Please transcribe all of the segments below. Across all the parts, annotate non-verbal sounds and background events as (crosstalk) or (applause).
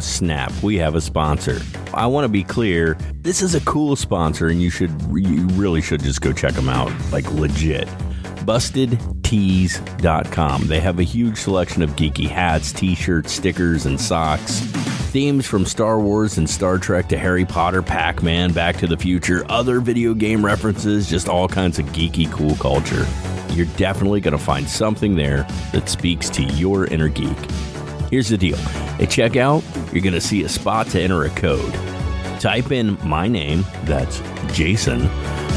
Snap. We have a sponsor. I want to be clear. This is a cool sponsor, and you should, you really should just go check them out. Like, legit. BustedTees.com. They have a huge selection of geeky hats, t shirts, stickers, and socks. Themes from Star Wars and Star Trek to Harry Potter, Pac Man, Back to the Future, other video game references, just all kinds of geeky, cool culture. You're definitely going to find something there that speaks to your inner geek. Here's the deal at checkout, you're going to see a spot to enter a code. Type in my name, that's Jason,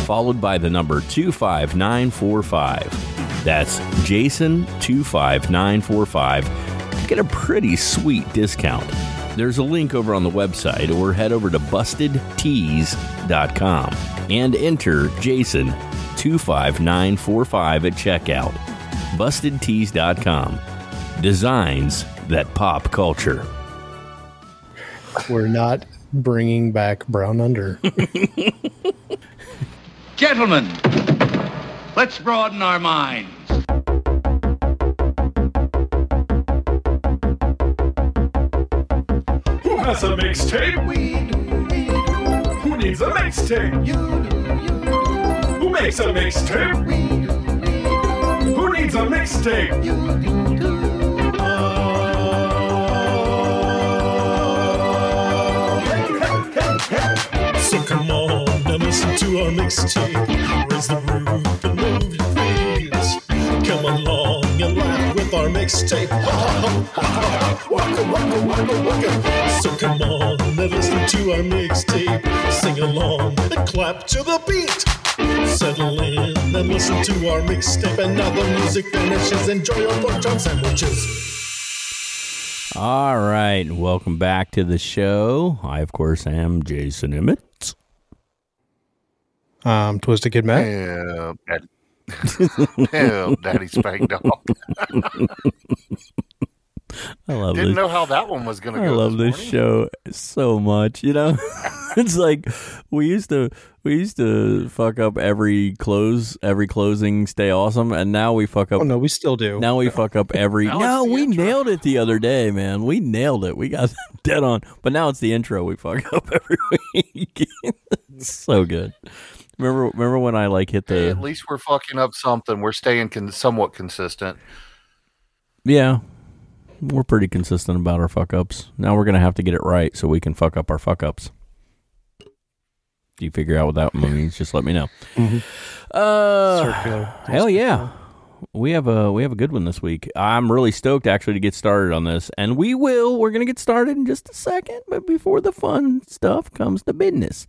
followed by the number 25945. That's Jason25945. Get a pretty sweet discount. There's a link over on the website, or head over to bustedtees.com and enter Jason 25945 at checkout. Bustedtees.com. Designs that pop culture. We're not bringing back Brown Under. (laughs) Gentlemen, let's broaden our minds. Who has a mixtape? We Who needs a mixtape? You Who makes a mixtape? We Who needs a mixtape? So to our mixtape. Raise the roof and move your feet. Come along and laugh with our mixtape. Waka, waka, waka, waka. So come on and listen to our mixtape. Sing along and clap to the beat. Settle in and listen to our mixtape. And now the music finishes. Enjoy your pork chop sandwiches. All right, welcome back to the show. I, of course, am Jason Emmett. Um, Twisted Kid Matt. Damn, Daddy. (laughs) Damn, Daddy Spank Dog. (laughs) I love Didn't this. know how that one was going to go. I love this morning. show so much. You know, (laughs) it's like we used to we used to fuck up every close every closing stay awesome, and now we fuck up. Oh no, we still do. Now we fuck up every. Now no, we intro. nailed it the other day, man. We nailed it. We got dead on. But now it's the intro we fuck up every week. it's so good. Remember, remember when I like hit Hey, the at least we're fucking up something. We're staying con- somewhat consistent. yeah. We're pretty consistent about our fuck ups. Now we're gonna have to get it right so we can fuck up our fuck ups. Do you figure out what that means? Just let me know. Uh, Circular. Hell yeah. We have a we have a good one this week. I'm really stoked actually to get started on this. And we will. We're gonna get started in just a second, but before the fun stuff comes to business.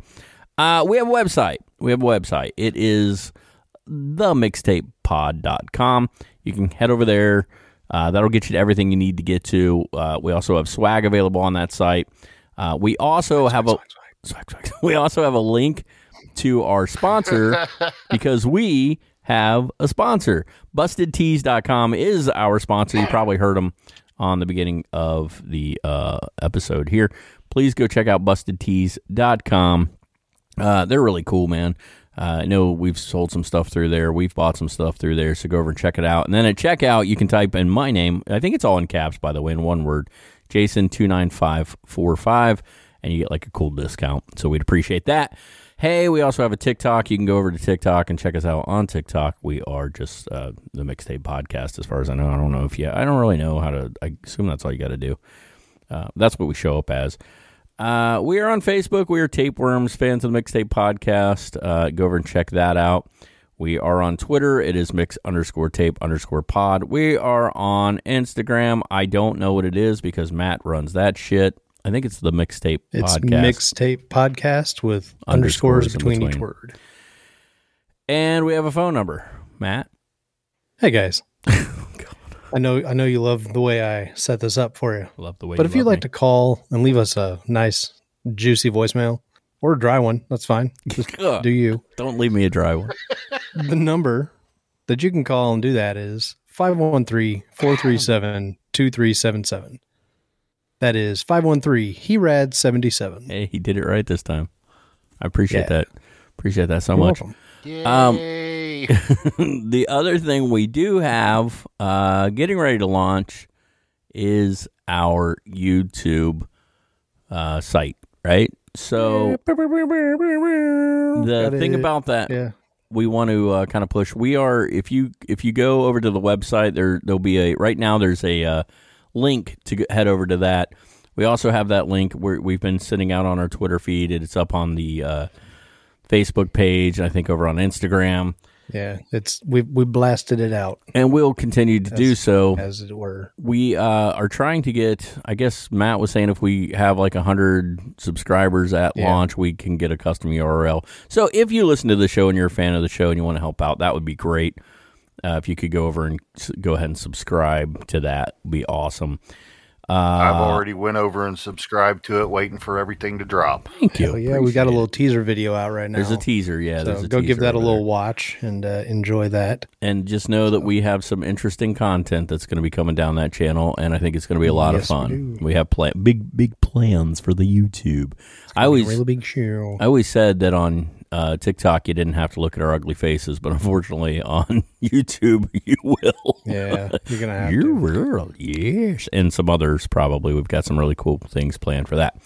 Uh we have a website. We have a website. It is themixtapepod.com. You can head over there. Uh, that'll get you to everything you need to get to. Uh, we also have swag available on that site. Uh, we also have a swag, swag. (laughs) we also have a link to our sponsor (laughs) because we have a sponsor. BustedTees.com is our sponsor. You probably heard them on the beginning of the uh, episode here. Please go check out BustedTees.com. Uh, they're really cool, man. Uh, I know we've sold some stuff through there. We've bought some stuff through there. So go over and check it out. And then at checkout, you can type in my name. I think it's all in caps, by the way, in one word Jason29545, and you get like a cool discount. So we'd appreciate that. Hey, we also have a TikTok. You can go over to TikTok and check us out on TikTok. We are just uh, the Mixtape Podcast, as far as I know. I don't know if you, I don't really know how to, I assume that's all you got to do. Uh, that's what we show up as. Uh, we are on Facebook. We are Tapeworms, fans of the Mixtape Podcast. Uh, go over and check that out. We are on Twitter. It is mix underscore tape underscore pod. We are on Instagram. I don't know what it is because Matt runs that shit. I think it's the Mixtape It's Podcast. mixtape podcast with Underscores underscores, in between, each word. And we have a phone number. Matt. Hey guys. (laughs) I know I know you love the way I set this up for you. Love the way But you if you'd like me. to call and leave us a nice juicy voicemail or a dry one, that's fine. Just (laughs) do you. Don't leave me a dry one. (laughs) The number that you can call and do that is 513-437-2377. That is 513 HERAD 77. hey, he did it right this time. I appreciate Yeah. that. Appreciate that so You're much. welcome. Um, Yay. (laughs) the other thing we do have uh, getting ready to launch is our YouTube uh, site, right? So the Got thing it. about that Yeah. we want to uh, kind of push. We are if you if you go over to the website there there'll be a right now there's a uh, link to head over to that. We also have that link where we've been sitting out on our Twitter feed. and It's up on the uh, Facebook page. I think over on Instagram, Yeah. It's we we blasted it out, and we'll continue to do so. as it were. we uh, are trying to get i guess matt was saying if we have like 100 subscribers at Yeah. launch we can get a custom url so if you listen to the show and you're a fan of the show and you want to help out that would be great uh, if you could go over and go ahead and subscribe to that would be awesome I've already went over and subscribed to it, waiting for everything to drop. thank you Oh yeah, we got a little teaser video out right now. there's a teaser yeah So there's a go give that a little there. watch and uh, enjoy that. and just know that we have some interesting content that's going to be coming down that channel and i think it's going to be a lot Yes, of we fun do. we, have plan- big big plans for the youtube i always really big show. I always said that on uh, TikTok you didn't have to look at our ugly faces, but unfortunately on (laughs) YouTube you will. Yeah, you're gonna have (laughs) You will, yes, and some others probably. We've got some really cool things planned for that.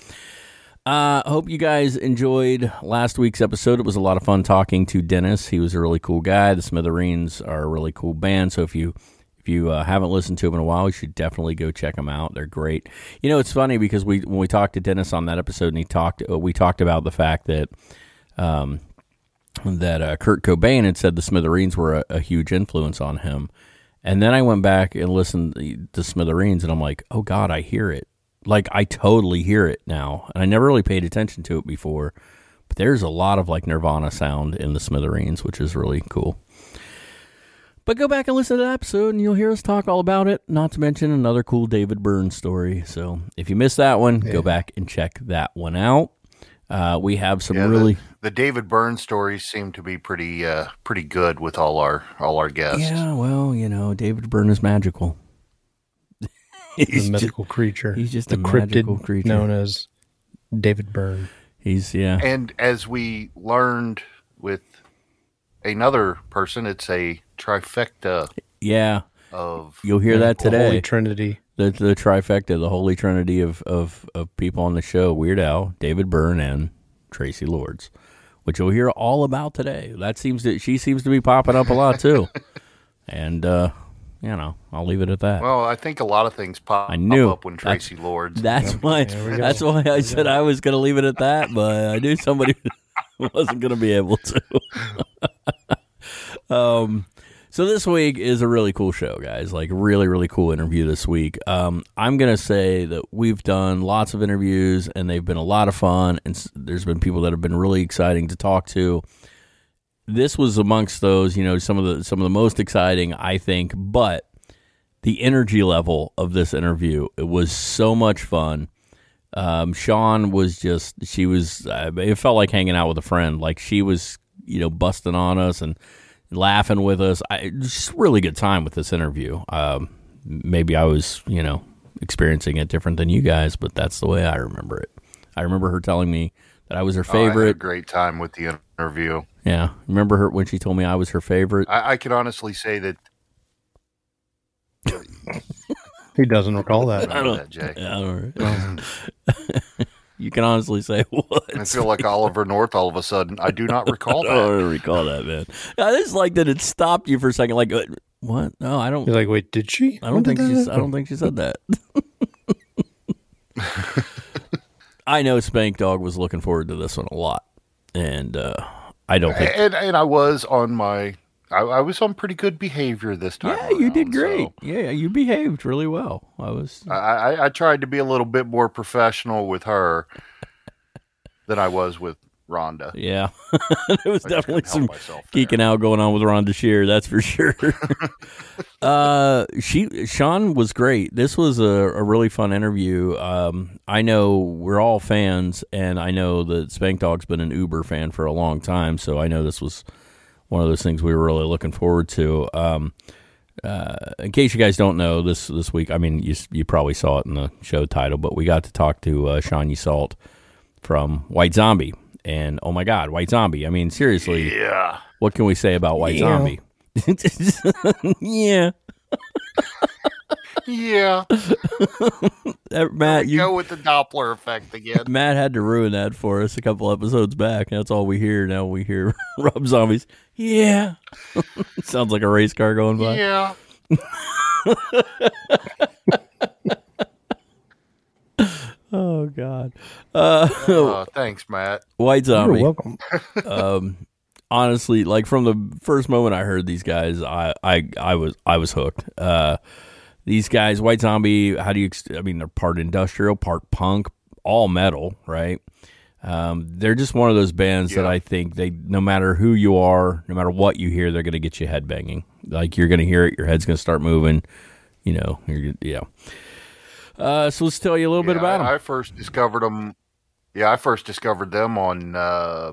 Uh, hope you guys enjoyed last week's episode. It was a lot of fun talking to Dennis. He was a really cool guy. The Smithereens are a really cool band. So if you if you uh, haven't listened to them in a while, you should definitely go check them out. They're great. You know, it's funny because we when we talked to Dennis on that episode, and he talked uh, we talked about the fact that um, that uh, Kurt Cobain had said the Smithereens were a, a huge influence on him. And then I went back and listened to Smithereens, and I'm like, oh God, I hear it. Like I totally hear it now, and I never really paid attention to it before. But there's a lot of like Nirvana sound in the Smithereens, which is really cool. But go back and listen to that episode, and you'll hear us talk all about it. Not to mention another cool David Byrne story. So if you missed that one, go back and check that one out. Uh, we have some Yeah, really the, David Byrne stories seem to be pretty uh, pretty good with all our all our guests. Yeah, well, you know, David Byrne is magical. The (laughs) he's, just, mythical creature. he's just the a magical cryptid creature. known as David Byrne. he's yeah. And as we learned with another person, it's a trifecta Yeah. of You'll hear that The Holy today. Trinity. The the trifecta, the holy trinity of, of, of people on the show, Weird Al, David Byrne, and Traci Lords. Which you'll hear all about today. That seems to she seems to be popping up a lot too. (laughs) and uh you know, I'll leave it at that. well, I think a lot of things pop I knew. up when That's- Traci Lords. (laughs) That's why. There we go. That's why I said I was going to leave it at that, but I knew somebody (laughs) wasn't going to be able to. um, so this week is a really cool show, guys. Like really, really cool interview this week. Um, I'm to say that we've done lots of interviews, and they've been a lot of fun. And there's been people that have been really exciting to talk to this was amongst those, you know, some of the some of the most exciting, I think. But the energy level of this interview it was so much fun. Um, Sean was just she was uh, it felt like hanging out with a friend. Like she was, you know, busting on us and laughing with us. I just really good time with this interview. Um, maybe I was, you know, experiencing it different than you guys, but that's the way I remember it. I remember her telling me that I was her Oh, I had a favorite. great time with the interview. Yeah, remember her when she told me I was her favorite. I, I can honestly say that. Who doesn't recall that? I know that, Jay. (laughs) I don't- (laughs) you can honestly say (laughs) what? I feel like Oliver North all of a sudden. I do not recall (laughs) that. I that. don't recall that, man. I just like that it stopped you for a second. Like, uh, what? No, I don't. He's like, wait, did she? I don't think that she's. I don't think she said that. (laughs) I know Spank Dog was looking forward to this one a lot, and uh, I don't think. And and I was on my. I, I was on pretty good behavior this time. Yeah, you did great. so Yeah, you behaved really well. I was. I, I, I tried to be a little bit more professional with her than I was with Rhonda. Yeah, (laughs) there was definitely some geeking out going on with Rhonda Shear. That's for sure. (laughs) (laughs) uh, she Sean was great. This was a, a really fun interview. Um, I know we're all fans, and I know that Spank Dog's been an Uber fan for a long time. So I know this was one of those things we were really looking forward to. Um, uh, in case you guys don't know, this this week, I mean, you you probably saw it in the show title, but we got to talk to uh, Sean Yseult from White Zombie. And oh my God, White Zombie! I mean, seriously, Yeah. what can we say about White Yeah. Zombie? (laughs) yeah, Yeah, (laughs) Matt, you go with the Doppler effect again. (laughs) Matt had to ruin that for us a couple episodes back. That's all we hear now. We hear (laughs) Rob Zombies. Yeah, sounds like a race car going by. Yeah, Oh God. Uh, uh, thanks, Matt. White Zombie. You're Zombie. welcome. honestly, like from the first moment I heard these guys, I I, I was I was hooked. Uh, these guys, White Zombie, how do you? I mean, they're part industrial, part punk, all metal, right? Um, they're just one of those bands that I think they, no matter who you are, no matter what you hear, they're going to get you headbanging. Like you're going to hear it, your head's going to start moving. You know, you're yeah. Uh, so let's tell you a little bit Yeah, about them. I, I first discovered them. Yeah, I first discovered them on uh,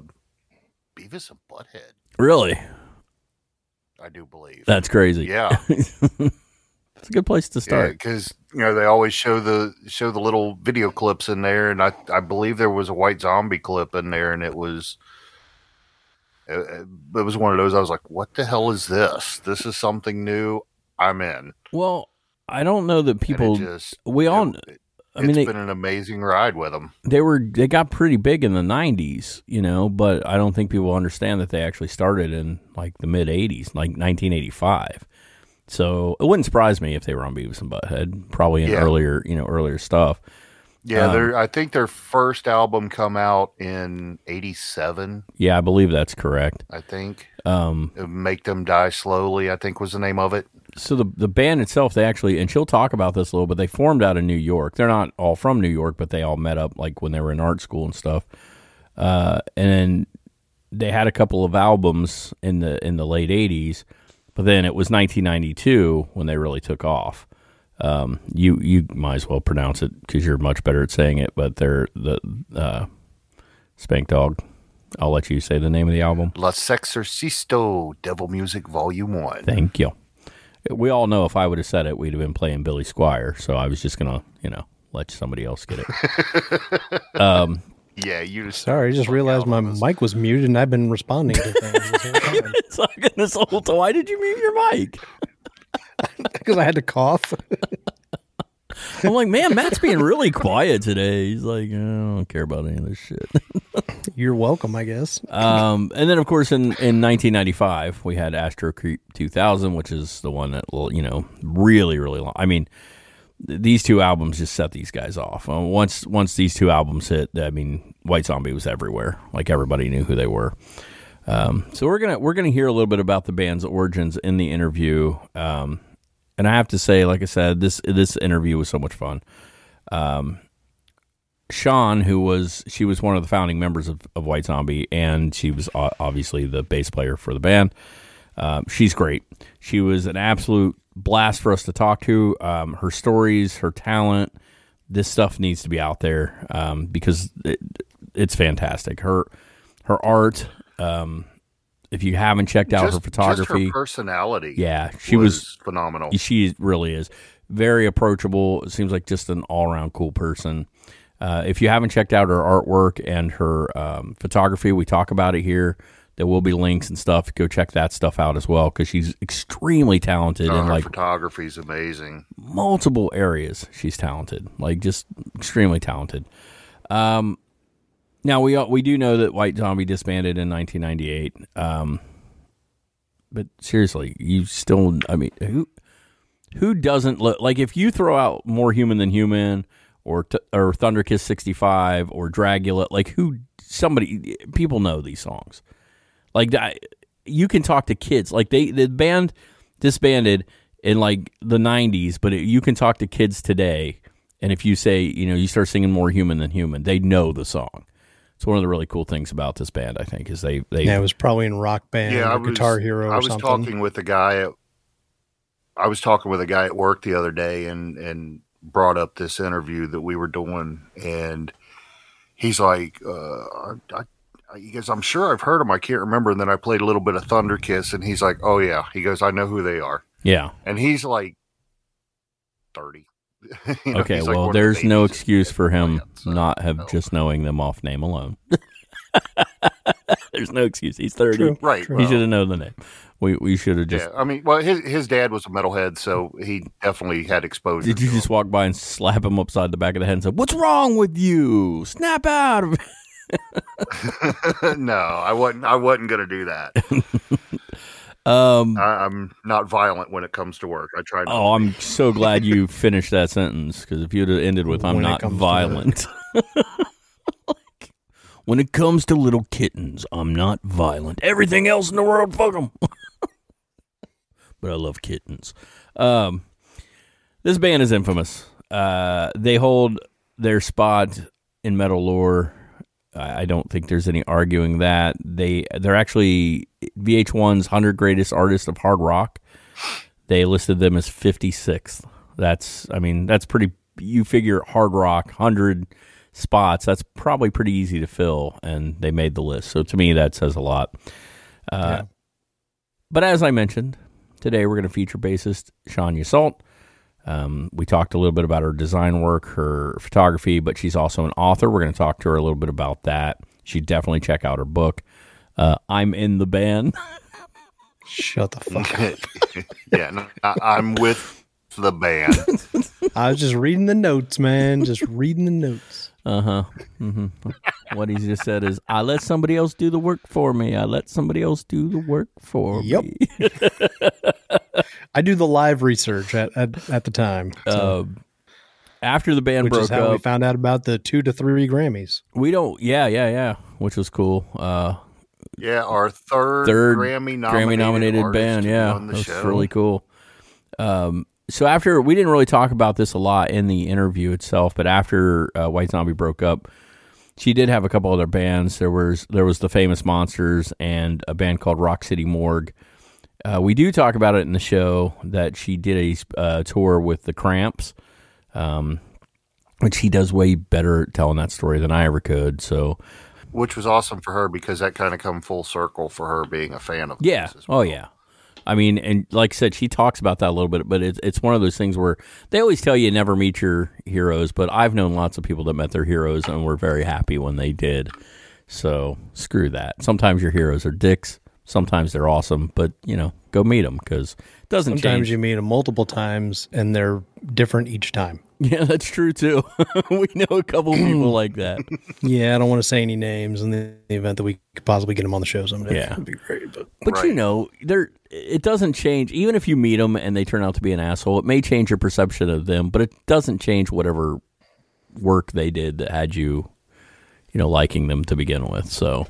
Beavis and Butthead. really, I do believe. that's crazy. yeah, (laughs) it's a good place to start. because you know they always show the show the little video clips in there, and I I believe there was a White Zombie clip in there, and it was. It, it was one of those. I was like, "What the hell is this? This is something new. I'm in." Well, I don't know that people. just we all. it, I mean, it's they, been an amazing ride with them. they were they got pretty big in the '90s, you know, but I don't think people understand that they actually started in like the mid '80s, like 1985. So it wouldn't surprise me if they were on Beavis and Butthead, probably in Yeah. earlier, you know, earlier stuff. Yeah, Um, I think their first album come out in '87. Yeah, I believe that's correct. I think Um, "Make Them Die Slowly." I think was the name of it. so the the band itself, they actually, and she'll talk about this a little, but they formed out of New York. They're not all from New York, but they all met up like when they were in art school and stuff. Uh, and then they had a couple of albums in the in the late '80s, but then it was 1992 when they really took off. Um, you you might as well pronounce it because you're much better at saying it. But they're the uh, Spank Dog. I'll let you say the name of the album. La Sexorcisto, Devil Music Volume One. Thank you. We all know if I would have said it, we'd have been playing Billy Squier. So I was just gonna, you know, let somebody else get it. (laughs) um, Yeah, you just Sorry, I just realized my on mic was muted and I've been responding to things this whole time (laughs) it's like this whole time. Why did you mute your mic? (laughs) because I had to cough. I'm like, man, Matt's being really quiet today. He's like, I don't care about any of this shit. (laughs) You're welcome, I guess. Um, and then of course in, in 1995 we had Astro Creep 2000, which is the one that will you know really really long. I mean, th- these two albums just set these guys off. Uh, once once these two albums hit, I mean, White Zombie was everywhere. Like everybody knew who they were. Um, so we're gonna we're gonna hear a little bit about the band's origins in the interview. Um, and I have to say, like I said, this this interview was so much fun. Um, Sean, who was she was one of the founding members of, of White Zombie, and she was obviously the bass player for the band. Um, she's great. She was an absolute blast for us to talk to. Um, her stories, her talent, this stuff needs to be out there um, because it, it's fantastic. Her her art. Um, if you haven't checked out just, her photography, just her personality. yeah, she was phenomenal. she really is very approachable. It seems like just an all around cool person. Uh, if you haven't checked out her artwork and her um, photography, we talk about it here. There will be links and stuff. Go check that stuff out as well because she's extremely talented Oh, her like photography is amazing. multiple areas. She's talented, like just extremely talented. Um, now we we do know that White Zombie disbanded in 1998. Um, but seriously, you still, I mean, who who doesn't look like if you throw out more human than human or t- or Thunderkiss 65 or Dragula, like who somebody people know these songs. Like I- you can talk to kids. Like they the band disbanded in like the 90s, but it, you can talk to kids today and if you say, you know, you start singing more human than human, they know the song. It's one of the really cool things about this band, I think, is they they Yeah, it was probably in Rock Band yeah, I or was, Guitar Hero or I was something. talking with a guy at I was talking with a guy at work the other day and and brought up this interview that we were doing and he's like uh I, I he goes, I'm sure I've heard them. I can't remember. And then I played a little bit of Thunder Kiss, and he's like, "Oh yeah." He goes, "I know who they are." yeah. And he's like thirty. (laughs) You know, Okay, he's like well, one the there's no excuse for him the so, uh, not have no. just knowing them off name alone. (laughs) There's no excuse. He's 30. True. Right. He well, should have known the name. We we should have just. yeah. I mean, well, his his dad was a metalhead, so he definitely had exposure. Did you to just walk by and slap him upside the back of the head and say, "What's wrong with you? Snap out of it." it. (laughs) no, I wasn't. I wasn't going to do that. (laughs) Um, I, I'm not violent when it comes to work. I try. Not oh, I'm so glad you finished that sentence because if you'd have ended with "I'm When not violent," (laughs) Like, when it comes to little kittens, I'm not violent. Everything else in the world, fuck them. but I love kittens. Um, this band is infamous. Uh, they hold their spot in metal lore. I don't think there's any arguing that they they're actually VH1's 100 greatest artists of hard rock. They listed them as 56th. That's I mean that's pretty. You figure hard rock 100 spots. That's probably pretty easy to fill, and they made the list. So to me, that says a lot. Uh, But as I mentioned, today we're going to feature bassist Sean Yseult. Um, we talked a little bit about her design work, her photography, but she's also an author. We're going to talk to her a little bit about that. She definitely check out her book. Uh, I'm in the band. (laughs) Shut the fuck up. (laughs) yeah, no, I, I'm with the band. (laughs) I was just reading the notes, man. Just reading the notes. Uh huh. hmm what he just said is, I let somebody else do the work for me. I let somebody else do the work for Yep. me. I do the live research at at, at the time, so, Um, after the band which broke is how we found out about the two to three Grammys. we don't. Yeah, yeah, yeah. Which was cool. Uh, Yeah, our third, third Grammy nominated, Grammy nominated band. Yeah, on the that's show. really cool. Um, so after we didn't really talk about this a lot in the interview itself, but after uh, White Zombie broke up, she did have a couple other bands. There was there was the Famous Monsters and a band called Rock City Morgue. Uh, we do talk about it in the show that she did a uh, tour with the Cramps, um, which he does way better telling that story than I ever could. So which was awesome for her because that kind of come full circle for her being a fan of. Yeah. this as Oh, yeah. I mean, and like I said, she talks about that a little bit, but it's it's one of those things where they always tell you never meet your heroes. But I've known lots of people that met their heroes and were very happy when they did. So screw that. Sometimes your heroes are dicks. Sometimes they're awesome, but you know, go meet them because it doesn't change. Sometimes change. you meet them multiple times, and they're different each time. (laughs) yeah, that's true too. (laughs) we know a couple people (clears throat) like that. Yeah, I don't want to say any names in the event that we could possibly get them on the show someday. Yeah. That'd be great. But But you Right. know, there it doesn't change. Even if you meet them and they turn out to be an asshole, it may change your perception of them, but it doesn't change whatever work they did that had you, you know, liking them to begin with. So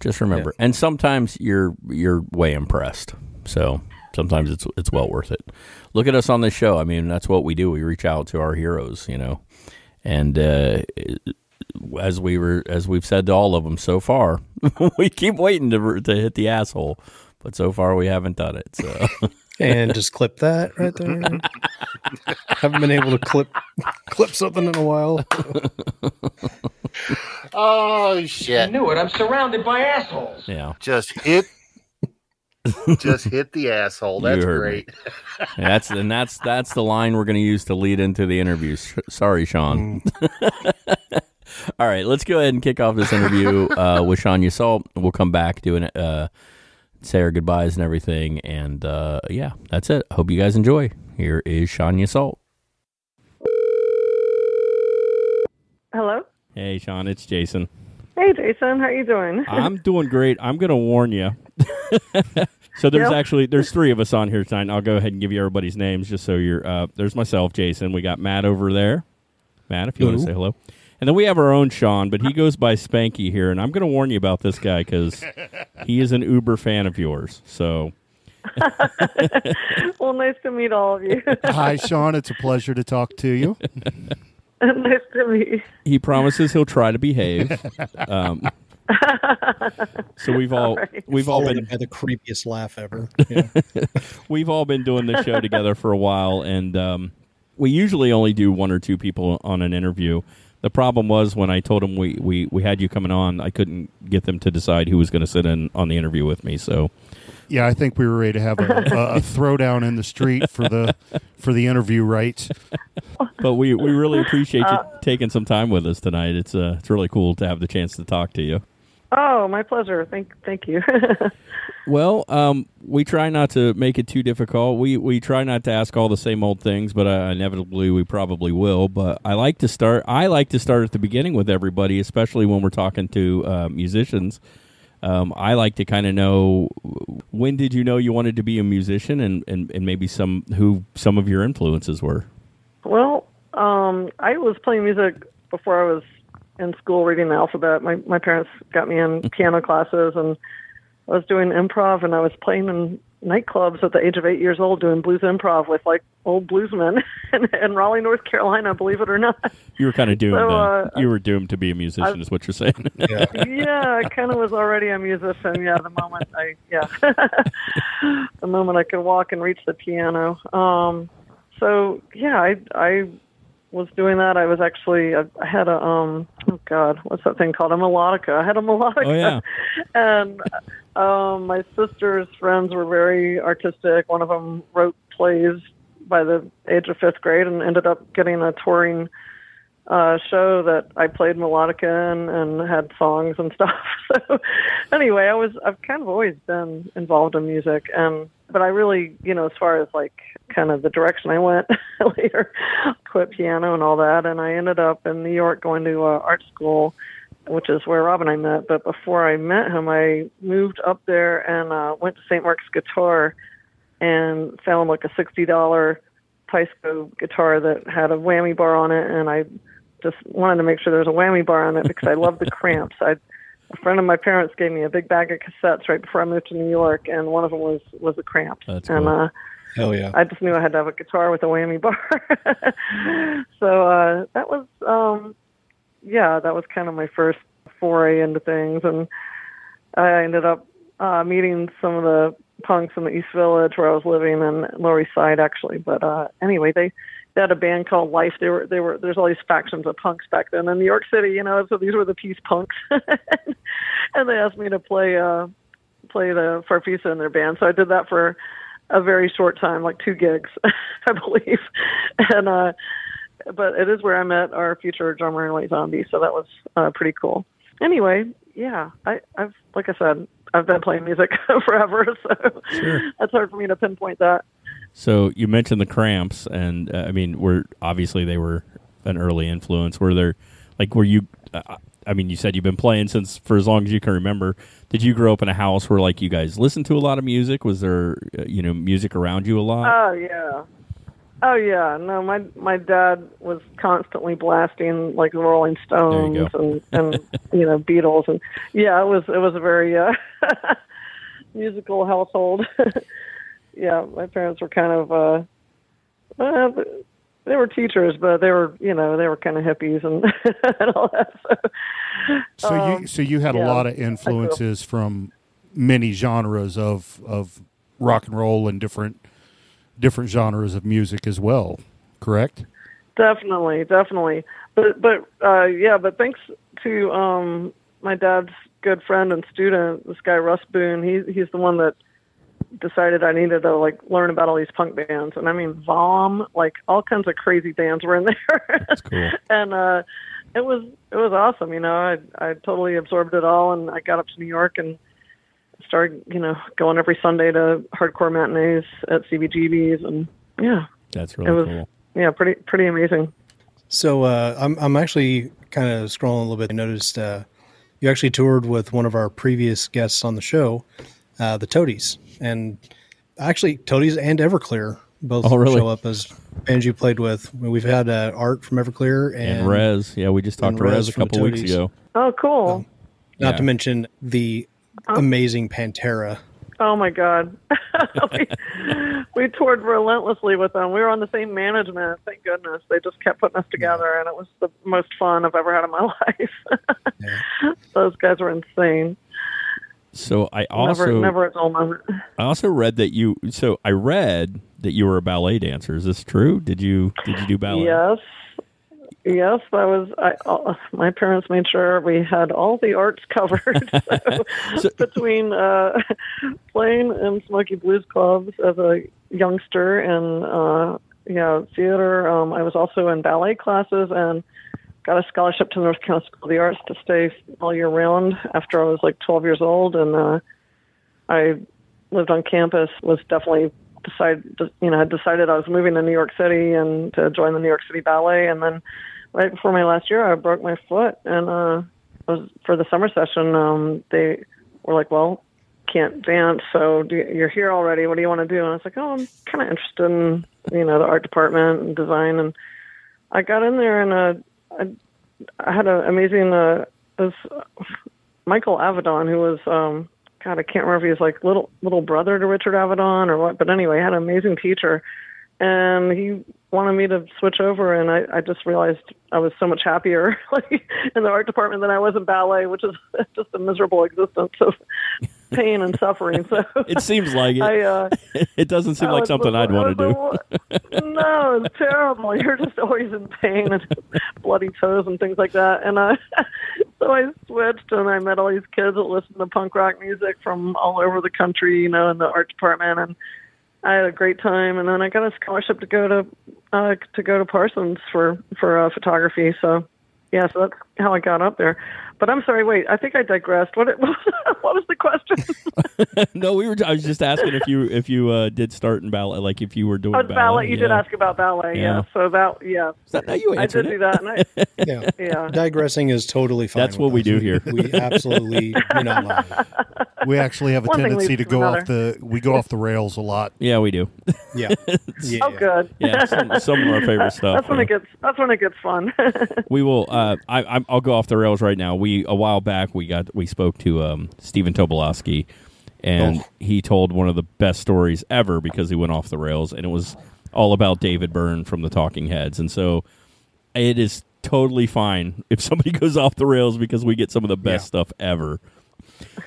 just remember. And sometimes you're you're way impressed. So sometimes it's it's well worth it. Look at us on this show. I mean, that's what we do. We reach out to our heroes, you know, and uh, as we were as we've said to all of them so far, (laughs) we keep waiting to to hit the asshole, but so far we haven't done it. So (laughs) and just clip that right there. (laughs) Haven't been able to clip clip something in a while. Oh shit! I knew it. I'm surrounded by assholes. yeah, Just hit, just hit the asshole. (laughs) That's great. that's and that's that's the line we're going to use to lead into the interview. S- Sorry, Sean. (laughs) All right, let's go ahead and kick off this interview uh, with Sean Yseult. We'll come back doing it, uh, say our goodbyes and everything, and uh, yeah, that's it. Hope you guys enjoy. Here is Sean Yseult. Hello. Hey, Sean, it's Jason. Hey, Jason. How you doing? I'm doing great. I'm going to warn you. (laughs) so there's Yep. actually there's three of us on here tonight. I'll go ahead and give you everybody's names just so you're. Uh, there's myself, Jason. We got Matt over there. Matt, if you want to say hello. And then we have our own Sean, but he goes by Spanky here, and I'm going to warn you about this guy because he is an uber fan of yours. So (laughs) well, nice to meet all of you. Hi, Sean. It's a pleasure to talk to you. (laughs) nice to meet you. he promises he'll try to behave. (laughs) Um, (laughs) so we've all, right. we've all been by the creepiest laugh ever. (laughs) Yeah. we've all been doing this show together for a while, and um, we usually only do one or two people on an interview. The problem was when I told them we, we, we had you coming on, I couldn't get them to decide who was going to sit in on the interview with me. So Yeah, I think we were ready to have a, a, a (laughs) throwdown in the street for the for the interview right? but we, we really appreciate you taking some time with us tonight. It's uh, it's really cool to have the chance to talk to you. Oh, my pleasure. Thank, thank you. (laughs) Well, um, we try not to make it too difficult. We we try not to ask all the same old things, but uh, inevitably we probably will. But I like to start. I like to start at the beginning with everybody, especially when we're talking to uh, musicians. Um, I like to kind of know when did you know you wanted to be a musician, and, and, and maybe some who some of your influences were. well, um, I was playing music before I was in school reading the alphabet. My my parents got me in piano classes, and I was doing improv, and I was playing in nightclubs at the age of eight years old, doing blues improv with like old bluesmen (laughs) in, in Raleigh, North Carolina. Believe it or not. You were kind of doomed. So, uh, you were doomed to be a musician, is what you're saying. (laughs) yeah, I kind of was already a musician. Yeah, the moment I yeah, (laughs) the moment I could walk and reach the piano. Um, so yeah, I I was doing that. I was actually I, I had a um oh god, what's that thing called? A melodica. I had a melodica. Oh, yeah. (laughs) and um, my sister's friends were very artistic. One of them wrote plays by the age of fifth grade and ended up getting a touring uh, show that I played melodica in and had songs and stuff. (laughs) So anyway, I was I've kind of always been involved in music and but I really, you know, as far as like kind of the direction I went (laughs) later, quit piano and all that and I ended up in New York going to uh, art school which is where Rob and I met. But before I met him, I moved up there and uh, went to St. Mark's Guitar and found like a sixty dollar Pisco guitar that had a whammy bar on it, and I just wanted to make sure there was a whammy bar on it because I love the cramps. I a friend of my parents gave me a big bag of cassettes right before I moved to New York, and one of them was was the cramps. That's and cool. uh, Hell yeah. I just knew I had to have a guitar with a whammy bar. (laughs) so uh, that was, um, yeah, that was kind of my first foray into things, and I ended up uh, meeting some of the punks in the East Village where I was living in Lower East Side, actually. But uh, anyway, they they had a band called Life. They were they were there's all these factions of punks back then in New York City, you know. So these were the peace punks, (laughs) and they asked me to play uh, play the Farfisa in their band. So I did that for a very short time, like two gigs, (laughs) I believe. And uh but it is where I met our future drummer White Zombie, so that was uh pretty cool. Anyway, yeah, I, I've like I said, I've been playing music (laughs) forever, so it's hard for me to pinpoint that. So you mentioned the Cramps, and uh, I mean, were obviously they were an early influence. Were there, like, were you? Uh, I mean, you said you've been playing since for as long as you can remember. Did you grow up in a house where like you guys listened to a lot of music? Was there, uh, you know, music around you a lot? Oh yeah. Oh yeah, no, my my dad was constantly blasting like the Rolling Stones and and (laughs) you know Beatles and yeah, it was it was a very uh, (laughs) musical household. (laughs) yeah, my parents were kind of uh, uh they were teachers, but they were you know they were kind of hippies and, (laughs) and all that. So, So um, you so you had yeah, a lot of I grew up- influences from many genres of of rock and roll and different different genres of music as well. Correct. Definitely, definitely. But but uh yeah, but thanks to um my dad's good friend and student, this guy Russ Boone, he he's the one that decided I needed to like learn about all these punk bands. And I mean Vom, like all kinds of crazy bands were in there. That's cool. (laughs) and uh it was it was awesome, you know. I I totally absorbed it all and I got up to New York and started, you know, going every Sunday to hardcore matinees at CBGB's and yeah, That's it really was cool. yeah, pretty pretty amazing. So uh, I'm I'm actually kind of scrolling a little bit. I noticed uh, you actually toured with one of our previous guests on the show, uh, the Toadies, and actually Toadies and Everclear both Oh, really? show up as bands you played with. We've had uh, Art from Everclear and, And Rez, yeah, we just talked and to Rez Rez a couple weeks ago. Oh, cool. not Yeah. to mention the amazing Pantera. Oh my God. (laughs) we, (laughs) we toured relentlessly with them. We were on the same management. Thank goodness. They just kept putting us together, and it was the most fun I've ever had in my (laughs) life. Those guys were insane. So I also never, never a dull moment. I also read that you. So I read that you were a ballet dancer. Is this true? Did you did you do ballet? Yes. Yes, I was. I, uh, my parents made sure we had all the arts covered. (laughs) so, between uh, playing in Smoky Blues clubs as a youngster and uh, yeah, theater, um, I was also in ballet classes and got a scholarship to North Carolina School of the Arts to stay all year round after I was like 12 years old, and uh, I lived on campus. Was definitely decided, you know, had decided I was moving to New York City and to join the New York City Ballet, and then right before my last year, I broke my foot, and uh, I was for the summer session. Um, they were like, "Well, can't dance, so do you, you're here already. What do you want to do?" And I was like, "Oh, I'm kind of interested in you know the art department and design." And I got in there, and uh, I, I had an amazing uh, this Michael Avedon, who was um, God, I can't remember if he was like little little brother to Richard Avedon or what, but anyway, had an amazing teacher, and he wanted me to switch over, and I, I just realized I was so much happier (laughs) like in the art department than I was in ballet, which is (laughs) just a miserable existence of (laughs) pain and suffering. So It seems like it. I, uh, it doesn't seem I like something I'd want to do. no, it's terrible. You're just always in pain and bloody toes and things like that. And I, so I switched and I met all these kids that listen to punk rock music from all over the country, you know, in the art department, and I had a great time. And then I got a scholarship to go to uh, to go to Parsons for for uh, photography. So yeah, so that's how I got up there. But I'm sorry, wait, I think I digressed. What (laughs) what was the question? (laughs) no, we were. I was just asking if you if you uh, did start in ballet, like if you were doing Oh, the ballet. You did ask about ballet, Yeah. yeah. So that, yeah. that- no, you I answered did it. do that, and I, (laughs) Yeah. yeah. Digressing is totally fine. That's with what we do here. We absolutely do not mind. We actually have a One tendency to to go another. off the we go off the rails a lot. Yeah, we do. Yeah. yeah. Oh, good. Yeah, some, some of our favorite stuff. That's when uh, it gets. That's when it gets fun. we will. Uh, I, I'm- I'll go off the rails right now. We a while back we got we spoke to um, Stephen Tobolowsky, and Oh. he told one of the best stories ever because he went off the rails, and it was all about David Byrne from the Talking Heads. And so it is totally fine (laughs) if somebody goes off the rails because we get some of the best Yeah. stuff ever.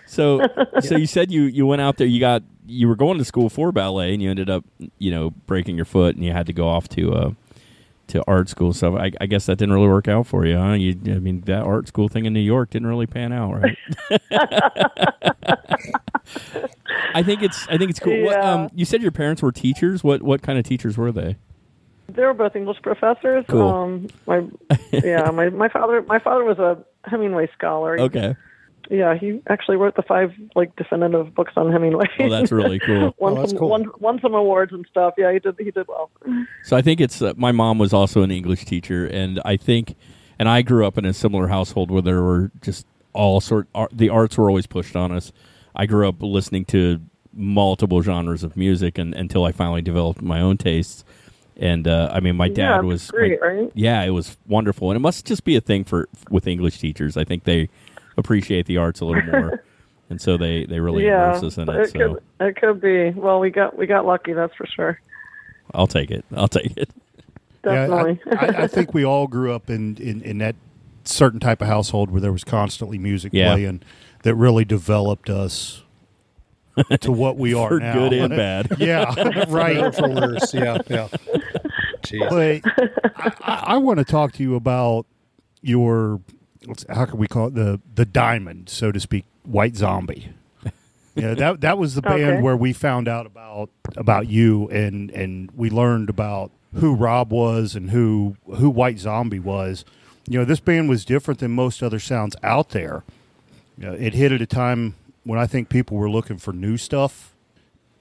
So, (laughs) so you said you you went out there. You got you were going to school for ballet, and you ended up you know breaking your foot, and you had to go off to uh, to art school stuff. I, I guess that didn't really work out for you, huh? You, I mean, that art school thing in New York didn't really pan out, right? (laughs) I think it's I think it's cool. What, um, you said your parents were teachers. What what kind of teachers were they? they were both English professors. Cool. Um, my yeah, my my father my father was a Hemingway scholar. He- (laughs) Okay, Yeah, he actually wrote the five like definitive books on Hemingway. well that's really (laughs) cool. won Oh, that's some cool. won, won some awards and stuff. Yeah, he did he did well. So I think it's uh, my mom was also an English teacher, and I think, and I grew up in a similar household where there were just all sort. Art, the arts were always pushed on us. I grew up listening to multiple genres of music, and until I finally developed my own tastes. And uh, I mean, my dad that's was great, my- right? Yeah, it was wonderful, and it must just be a thing for with English teachers. I think they appreciate the arts a little more, (laughs) and so they they really yeah, immerse us in it. it So could it could be. Well, we got we got lucky, that's for sure. I'll take it. I'll take it. (laughs) Definitely. Yeah, I, I, I think we all grew up in, in, in that certain type of household where there was constantly music Yeah. playing that really developed us to what we (laughs) are For now. good and bad. Yeah, right. For worse. Yeah. Yeah. Jeez. But I, I, I want to talk to you about your what's, how can we call it the the diamond, so to speak, White Zombie. (laughs) Yeah, that that was the band Okay. where we found out about about you and and we learned about who Rob was and who who White Zombie was. You know, this band was different than most other sounds out there. You know, it hit at a time when I think people were looking for new stuff.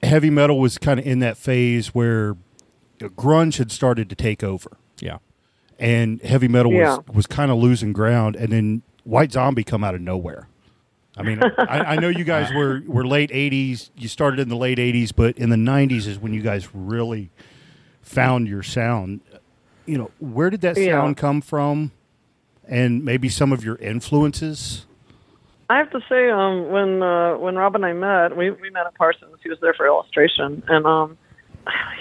Heavy metal was kind of in that phase where grunge had started to take over Yeah. And heavy metal Yeah. was, was kind of losing ground and then white zombie come out of nowhere. I mean I, I know you guys (laughs) were, were late 80s you started in the late 80s but in the 90s is when you guys really found your sound. You know where did that Yeah. sound come from? And maybe some of your influences? I have to say, um, when uh, when Rob and I met, we we met at Parsons. He was there for illustration, and um,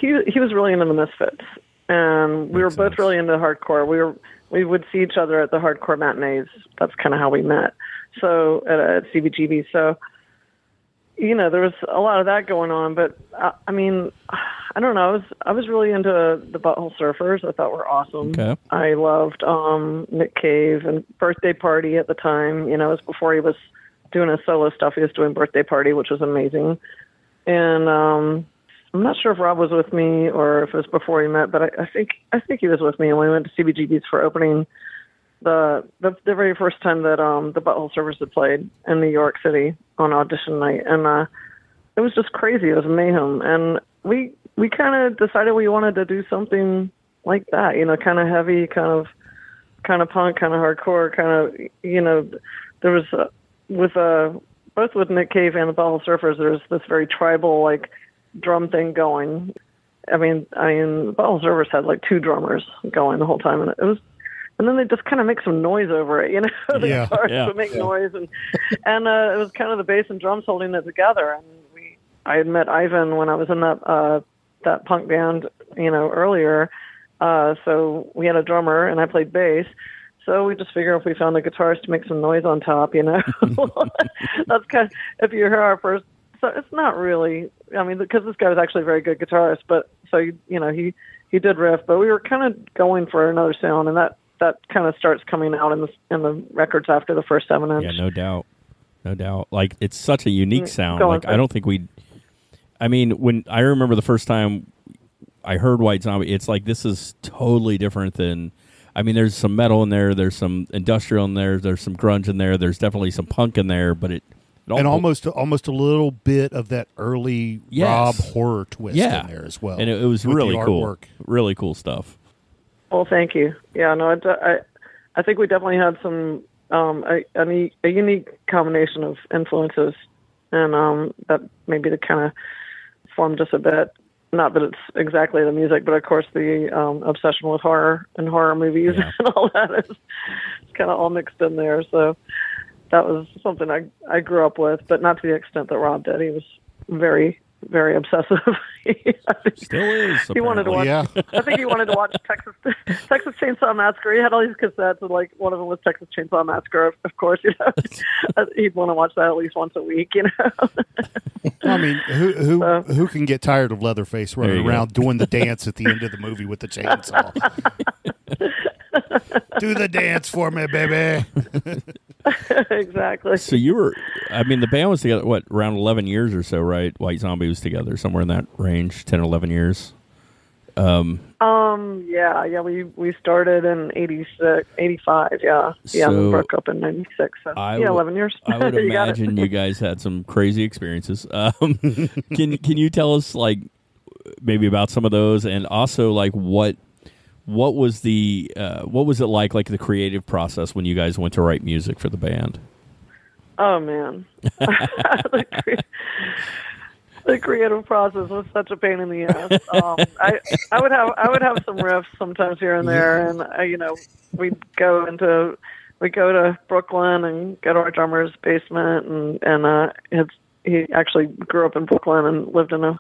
he he was really into the Misfits, and we Makes were both sense. really into hardcore. We were we would see each other at the hardcore matinees. That's kind of how we met. So at, at CBGB. So you know, there was a lot of that going on. But I, I mean, I don't know. I was I was really into the Butthole Surfers. I thought were awesome. Okay. I loved um, Nick Cave and Birthday Party at the time. You know, it was before he was doing his solo stuff. He was doing Birthday Party, which was amazing. And um, I'm not sure if Rob was with me or if it was before we met, but I, I think I think he was with me when we went to CBGB's for opening the the, the very first time that um the Butthole Surfers had played in New York City on audition night, and uh, it was just crazy. It was mayhem, and we we kind of decided we wanted to do something like that, you know, kind of heavy, kind of kind of punk, kind of hardcore, kind of you know, there was uh, with uh both with Nick Cave and the Butthole Surfers, there's this very tribal like drum thing going. I mean, I mean, the Butthole Surfers had like two drummers going the whole time, and it was and then they just kind of make some noise over it, you know. (laughs) the Yeah, guitars yeah, would make yeah. noise, and and uh, it was kind of the bass and drums holding it together. And we, I had met Ivan when I was in that uh, that punk band, you know, earlier. Uh, so we had a drummer, and I played bass. So we just figure if we found a guitarist to make some noise on top, you know, (laughs) (laughs) that's kind. Of, if you hear our first, so it's not really. I mean, because this guy was actually a very good guitarist, but so you, you know he he did riff, but we were kind of going for another sound, and that that kind of starts coming out in the in the records after the first seven inch. Yeah, no doubt, no doubt. Like it's such a unique Mm, sound. go on, Like I don't think we. I mean, when I remember the first time I heard White Zombie, it's like this is totally different than. I mean, there's some metal in there, there's some industrial in there, there's some grunge in there, there's definitely some punk in there, but it, it all, and almost almost a little bit of that early Yes. Rob horror twist yeah in there as well. and it, it was really cool, really cool stuff. Well, thank you. Yeah, no, I, I, I think we definitely had some um, a, a, a unique combination of influences, and um, that maybe the kind of formed us a bit. Not that it's exactly the music, but of course the um, obsession with horror and horror movies Yeah. (laughs) and all that is kind of all mixed in there. So that was something I I grew up with, but not to the extent that Rob did. He was very very obsessive. (laughs) Still is. He wanted to watch. Yeah. I think he wanted to watch Texas (laughs) Texas Chainsaw Massacre. He had all these cassettes, and like one of them was Texas Chainsaw Massacre. Of, of course, you know, (laughs) he'd want to watch that at least once a week. You know, I mean, who who Uh, who can get tired of Leatherface running you go. around doing the dance at the end of the movie with the chainsaw? Do the dance for me, baby. (laughs) exactly. So you were, I mean, the band was together, what, around 11 years or so, right? White Zombie was together somewhere in that range, 10 or 11 years. Um, um, yeah, yeah. We we started in 86, 85, Yeah, yeah. So, then broke up in ninety six. So I yeah, would- eleven years. I would (laughs) You imagine you guys had some crazy experiences. (laughs) Um, can can you tell us like maybe about some of those, and also like what what was the uh, what was it like like the creative process when you guys went to write music for the band? Oh man, (laughs) (laughs) the, cre- the creative process was such a pain in the ass. Um, I I would have I would have some riffs sometimes here and there, and uh, you know we'd go into we go to Brooklyn and go to our drummer's basement, and and uh, his, he actually grew up in Brooklyn and lived in a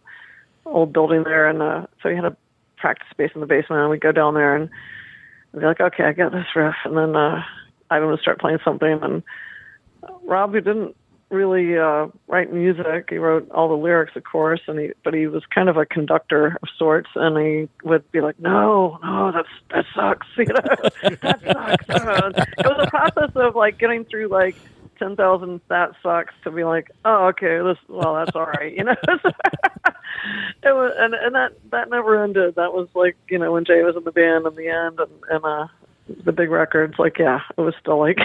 old building there, and uh, so he had a practice space in the basement, and we'd go down there and be like, okay, I got this riff, and then uh, Ivan would start playing something, and Rob, who didn't really uh, write music, he wrote all the lyrics, of course, and he but he was kind of a conductor of sorts, and he would be like, "No, no, that's that sucks," (laughs) you know, that sucks. (laughs) It was a process of like getting through like ten thousand that sucks to be like, "Oh, okay, this well, that's all right," you know. (laughs) it was, and and that that never ended. That was like you know when Jay was in the band in the end, and and uh, the big records. Like, yeah, it was still like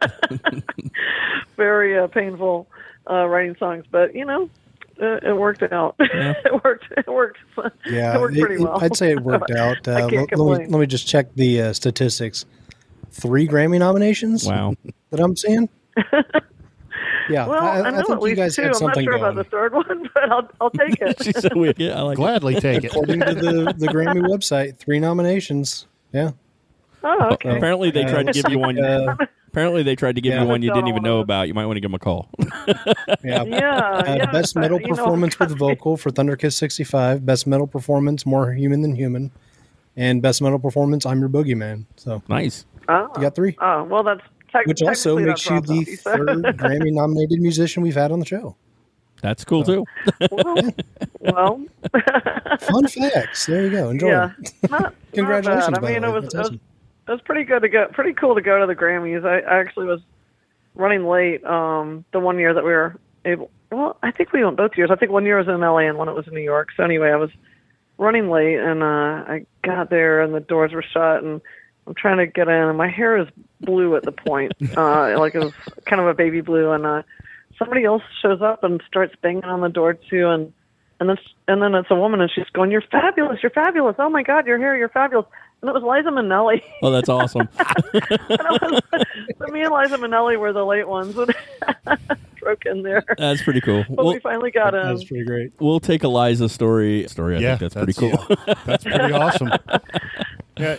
(laughs) very uh, painful uh, writing songs, but you know, uh, it worked out. (laughs) it worked. It worked. Yeah, it worked it- pretty it- well. I'd say it worked out. I Uh, can't let, let me, complain. let me just check the uh, statistics. Three Grammy nominations Wow. that I'm seeing. (laughs) Yeah, Well, I, I, I know think at you least guys two. had I'm not something sure going. about the third (laughs) one, but I'll I'll take it. (laughs) She's so weird. Yeah, I like it. Gladly take it. According to the, the Grammy website, three nominations. Yeah. oh, okay. Apparently they tried to give you one. Uh, Apparently they tried to give Yeah. you one you didn't even know about. You might want to give them a call. yeah. Yeah, Uh, yeah. best but, metal you know, performance with vocal for Thunderkiss 65. Best metal performance, More Human Than Human. And best metal performance, I'm Your Boogeyman. So nice. Oh, you got three, oh, well, that's tec- which also makes you the third Grammy nominated musician we've had on the show. That's cool too. well, well, (laughs) Fun facts. There you go. Enjoy. yeah. (laughs) Not, Congratulations, Not bad. I mean, the it was, it was awesome. it was pretty good to go. Pretty cool to go to the Grammys. I, I actually was running late. Um, the one year that we were able. Well, I think we went both years. I think one year was in LA and one it was in New York. So anyway, I was running late and uh, I got there and the doors were shut and I'm trying to get in, and my hair is blue at the point, uh, like it was kind of a baby blue, and uh, somebody else shows up and starts banging on the door too, and and then and then it's a woman, and she's going, "You're fabulous, you're fabulous. Oh my God, your hair, you're fabulous." And it was Liza Minnelli. Oh, that's awesome. (laughs) so me and Liza Minnelli were the late ones that (laughs) broke in there. That's pretty cool. But We'll, we finally got in. That's pretty great. we'll take Eliza's story. Story. I yeah, think that's, pretty cool. yeah, that's pretty (laughs) awesome. Yeah,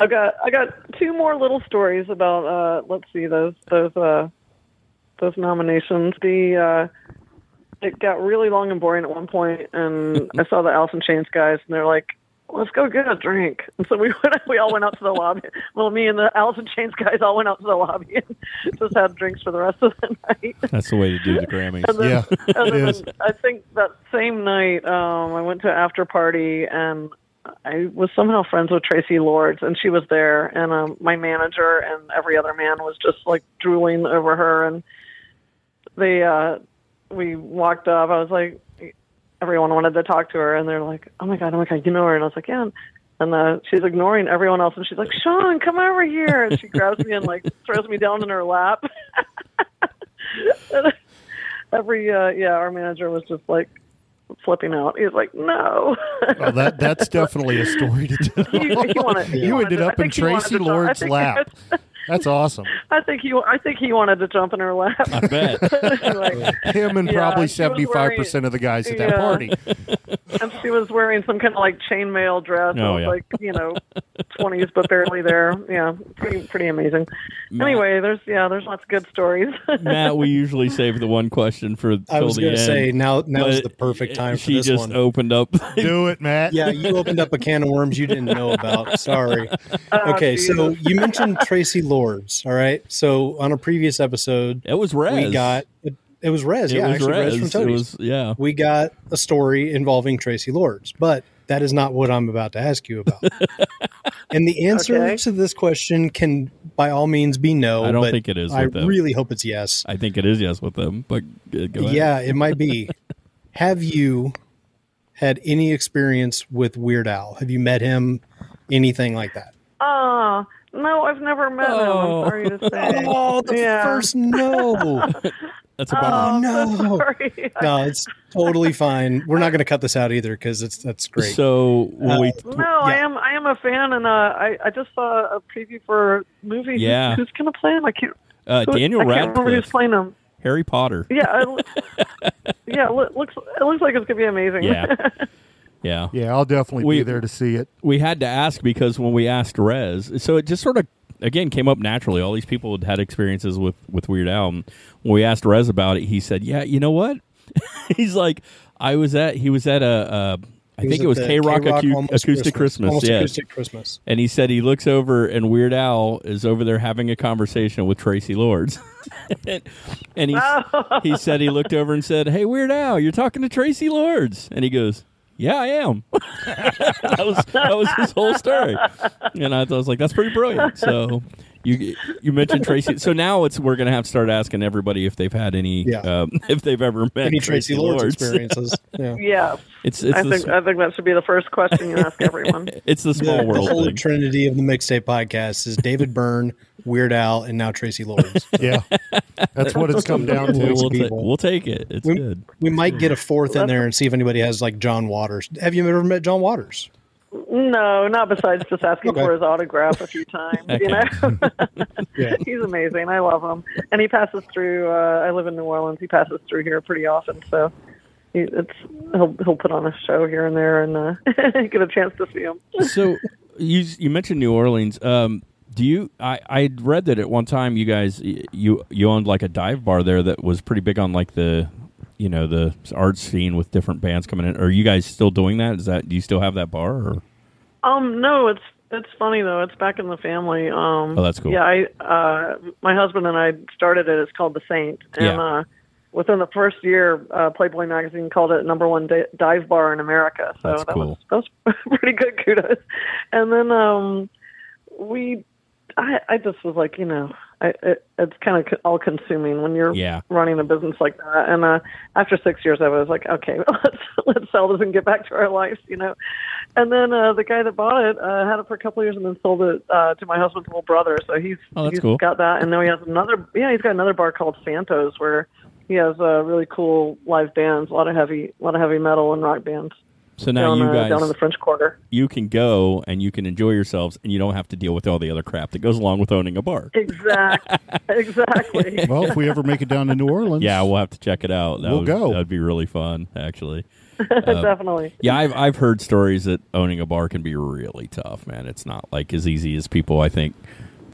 I got I got two more little stories about uh let's see those those uh those nominations. The uh it got really long and boring at one point and (laughs) I saw the Alice in Chains guys and they're like, Let's go get a drink. (laughs) And so we went we all went out to the lobby. Well me and the Alice in Chains guys all went out to the lobby and (laughs) just had drinks for the rest of the night. That's the way to do the Grammys. And then, Yeah, and it then is. I think that same night, um, I went to an after party and I was somehow friends with Traci Lords, and she was there, and um, my manager and every other man was just like drooling over her, and they uh, we walked up. I was like, everyone wanted to talk to her, and they're like, oh my god, oh my god, you know her, and I was like, yeah. And uh, she's ignoring everyone else, and she's like, Sean, come over here, and she grabs me and like throws me down in her lap. (laughs) Every uh, yeah, our manager was just like flipping out. He's like, "No." well, that that's (laughs) definitely a story to tell. He wanted- he you wanted (laughs) ended to- up in think he wanted Traci to talk- I Lord's lap. (laughs) That's awesome. (laughs) I think he I think he wanted to jump in her lap. I bet. (laughs) Like, (laughs) Him and Yeah, probably he was seventy five percent of the guys at that yeah. party. and she was wearing some kind of like chainmail dress. Oh, it was yeah. like you know, twenties but barely there. Yeah, pretty pretty amazing. Anyway, there's yeah, there's lots of good stories. Matt, we usually save the one question for I till was the going to end. say now now is but the perfect eh, time for she this just one. opened up. Do it, Matt. Yeah, you opened up a can of worms you didn't know about. Sorry. Oh, Okay, so you mentioned Traci Lords. All right. So on a previous episode, it was Rez. we got it was Rez. It yeah, was actually Rez, Rez. from It Toadies. was yeah. We got a story involving Traci Lords, but that is not what I'm about to ask you about. (laughs) and the answer Okay. to this question can, by all means, be no. I don't but think it is I them. really hope it's yes. I think it is yes with them, but uh, go ahead. Yeah, it might be. (laughs) Have you had any experience with Weird Al? Have you met him? Anything like that? Oh no, I've never met him. Oh. I'm sorry to say. (laughs) Oh, the Yeah. first no. (laughs) that's a Oh, bummer. Oh, no. sorry. no, it's totally fine. We're not going to cut this out either because it's that's great. So when we No, I am. I am a fan, and uh, I I just saw a preview for a movie. Yeah. who's, gonna play him? I can't. uh, Daniel I can't remember who's playing him. Harry Potter. Yeah, it, (laughs) yeah. It looks it looks like it's gonna be amazing. Yeah. Yeah. Yeah, I'll definitely We- be there to see it. we had to ask because when we asked Rez, so it just sort of again came up naturally. All these people had had experiences with with Weird Al. And when we asked Rez about it, he said, "Yeah, you know what? (laughs) He's like, I was at he was at a, uh, I He think it was KROQ Acu- Acoustic Christmas. Almost yes. Acoustic Christmas. And he said he looks over and Weird Al is over there having a conversation with Traci Lords. (laughs) and and he, he said he looked over and said, Hey, Weird Al, you're talking to Traci Lords. And he goes, Yeah, I am. (laughs) that, was, that was his whole story. And I, I was like, That's pretty brilliant. So. You you mentioned Traci, so now it's we're gonna have to start asking everybody if they've had any Yeah. um, (laughs) if they've ever met Any Traci Lords, Lords. experiences? (laughs) Yeah. yeah. It's it's I the, think I think that should be the first question you ask everyone. (laughs) it's the small The, the world whole thing. trinity of the mixtape podcast is David Byrne, Weird Al, and now Traci Lords. Yeah, that's what it's come down to. we'll, ta- people. we'll take it. It's We, good. we might get a fourth in there and see if anybody has like John Waters. Have you ever met John Waters? No, not besides just asking Okay. for his autograph a few times. You know, (laughs) (laughs) Yeah. he's amazing. I love him, and he passes through. Uh, I live in New Orleans. He passes through here pretty often, so he, it's he'll he'll put on a show here and there, and uh, (laughs) get a chance to see him. so you you mentioned New Orleans. Um, do you? I I read that at one time you guys you you owned like a dive bar there that was pretty big on like the you know the art scene with different bands coming in. Are you guys still doing that? Is that do you still have that bar? Or? Um, no, it's it's funny though. It's back in the family. Um, Oh, that's cool. Yeah, I uh, my husband and I started it. It's called the Saint, and Yeah. uh, within the first year, uh, Playboy magazine called it number one di- dive bar in America. So That's that cool. was that was (laughs) pretty good kudos. And then um, we, I I just was like, you know, I, it, it's kind of all consuming when you're Yeah. running a business like that. And uh, after six years, I was like, okay, (laughs) let's let's sell this and get back to our lives, you know. And then uh, the guy that bought it uh, had it for a couple of years and then sold it uh, to my husband's little brother. So he's Oh, he's cool. got that, and now he has another. Yeah, he's got another bar called Santos where he has uh, really cool live bands, a lot of heavy, a lot of heavy metal and rock bands. So now down, you uh, guys down in the French Quarter. you can go and you can enjoy yourselves, and you don't have to deal with all the other crap that goes along with owning a bar. (laughs) Exactly. exactly. (laughs) Well, if we ever make it down to New Orleans, Yeah, we'll have to check it out. That We'll would, go. That'd be really fun, actually. (laughs) Definitely. Yeah, I've I've heard stories that owning a bar can be really tough, man. It's not like as easy as people I think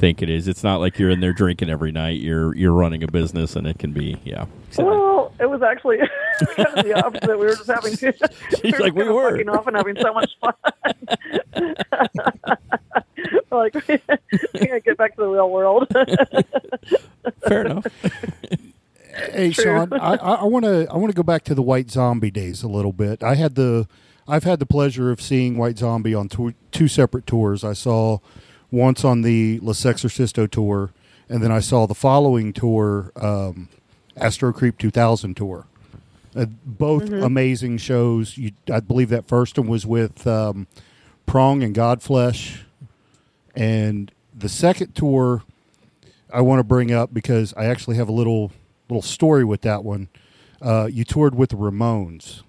think it is. It's not like you're in there drinking every night. You're you're running a business, and it can be yeah. Well, it was actually (laughs) kind of the opposite. We were just having (laughs) to. She's like, we were. fucking off and having so much fun. (laughs) like we can't get back to the real world. Fair enough. Hey, Sean, I want to I want to go back to the White Zombie days a little bit. I had the I've had the pleasure of seeing White Zombie on two, two separate tours. I saw once on the La Sexorcisto tour, and then I saw the following tour, um, Astro Creep 2000 tour. Uh, both amazing shows. You, I believe that first one was with um, Prong and Godflesh, and the second tour I want to bring up because I actually have a little little story with that one. Uh, you toured with the Ramones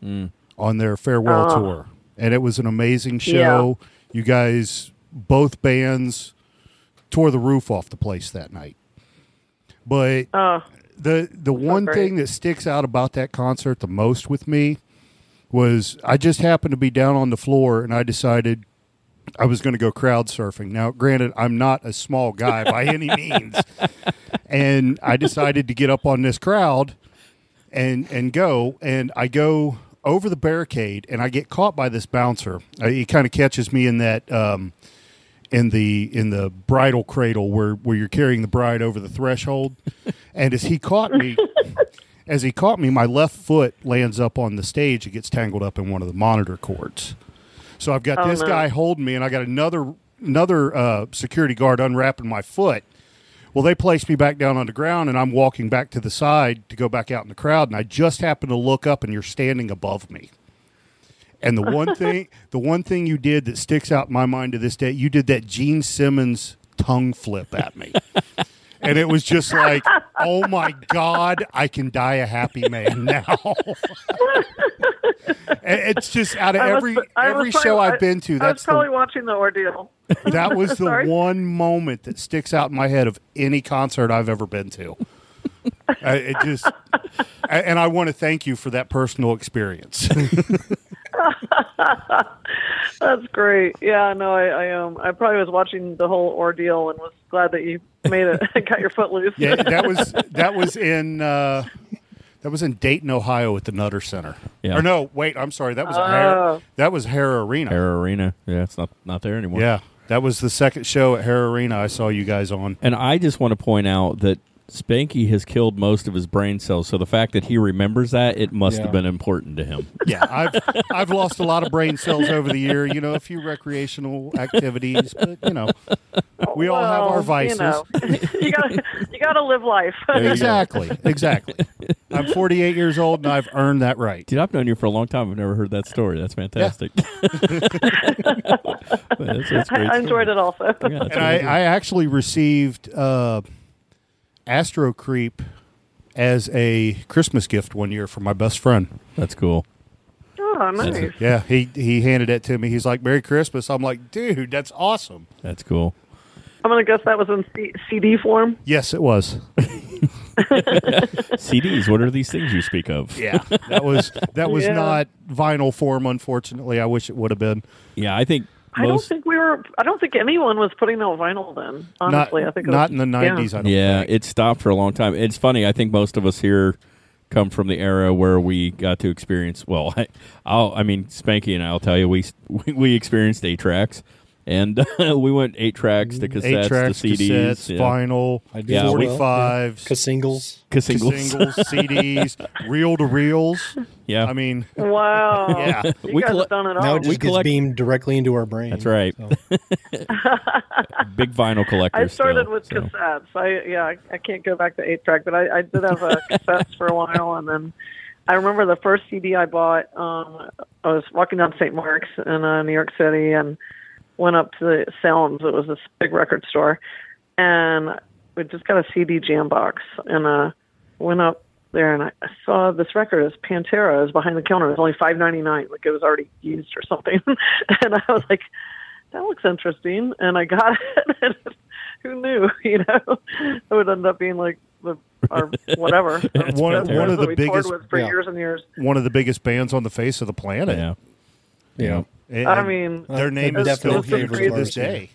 on their farewell Oh. tour, and it was an amazing show. You guys, both bands, tore the roof off the place that night. But Oh, the the one great. thing that sticks out about that concert the most with me was I just happened to be down on the floor and I decided I was going to go crowd surfing. Now, granted, I'm not a small guy by any (laughs) means, and I decided to get up on this crowd and and go. And I go over the barricade, and I get caught by this bouncer. Uh, He kind of catches me in that um, in the in the bridal cradle where where you're carrying the bride over the threshold. (laughs) and as he caught me, (laughs) as he caught me, my left foot lands up on the stage. It gets tangled up in one of the monitor cords. So I've got Oh, this no. guy holding me, and I got another another uh, security guard unwrapping my foot. Well, they placed me back down on the ground, and I'm walking back to the side to go back out in the crowd, and I just happen to look up, and you're standing above me. And the one (laughs) thing, the one thing you did that sticks out in my mind to this day, you did that Gene Simmons tongue flip at me, (laughs) and it was just like, oh my god, I can die a happy man (laughs) now. It's just out of was- every every probably- show I've been to, I was that's probably the, watching the ordeal. that was the one moment that sticks out in my head of any concert I've ever been to. I, it just, and I want to thank you for that personal experience. (laughs) That's great. Yeah, no, I, I um, I probably was watching the whole ordeal and was glad that you made it, (laughs) got your foot loose. yeah, that (laughs) was that was in uh, that was in Dayton, Ohio, at the Nutter Center. Yeah. Or no, wait, I'm sorry, that was. Hare, that was Hara Arena. Hara Arena. Yeah, it's not not there anymore. Yeah, that was the second show at Hara Arena I saw you guys on. And I just want to point out that Spanky has killed most of his brain cells, so the fact that he remembers that it must Yeah. have been important to him. Yeah, I've I've lost a lot of brain cells over the year. You know, a few recreational activities, but you know, we all have our vices. You, know, (laughs) you gotta you gotta live life. (laughs) Exactly, exactly. I'm 48 years old and I've earned that right. Dude, I've known you for a long time. I've never heard that story. That's fantastic. (laughs) that's, that's I, great I enjoyed it also. Yeah, And I. I actually received uh, Astro Creep as a Christmas gift one year for my best friend. that's cool. Oh, nice. Yeah, he he handed it to me. He's like, "Merry Christmas." I'm like, "Dude, that's awesome." That's cool. I'm gonna guess that was in C- CD form. Yes, it was. (laughs) CDs. What are these things you speak of? Yeah, that was that was Yeah. not vinyl form. Unfortunately, I wish it would have been. Yeah, I think I don't think we were. I don't think anyone was putting out vinyl then. Honestly, not I think not was, in the yeah. '90s. I don't think. Yeah, think. it stopped for a long time. It's funny. I think most of us here come from the era where we got to experience. Well, I, (laughs) I'll. I mean, Spanky and I'll tell you, we we, (laughs) we experienced eight tracks, and (laughs) we went eight tracks to cassettes Eight tracks, to CDs, cassettes, yeah. vinyl, I did Yeah, as well. 45s, Yeah. Singles. Singles. singles, CDs, (laughs) reel to reels. Yeah, I mean, (laughs) Wow. Yeah. You We guys colle- have done it all. Now it we just gets collect- beamed directly into our brain. That's right. So, big vinyl collector. I started still, with so. cassettes. I yeah, I, I can't go back to eight track, but I, I did have a cassettes for a while, and then I remember the first CD I bought. Um, I was walking down St. Mark's in uh, New York City, and went up to the Sounds. It was this big record store, and we just got a CD jam box, and uh, went up there, and I, I saw this record. It was Pantera. It was behind the counter. It was only five ninety nine, like it was already used or something. (laughs) and I was like, that looks interesting, and I got (laughs) it. and Who knew? (laughs) You know, it would end up being like the or whatever. One, Pantera. one of the biggest with for yeah. years and years. one of the biggest bands on the face of the planet. Yeah, yeah. And- I mean, their name is still definitely here to this day.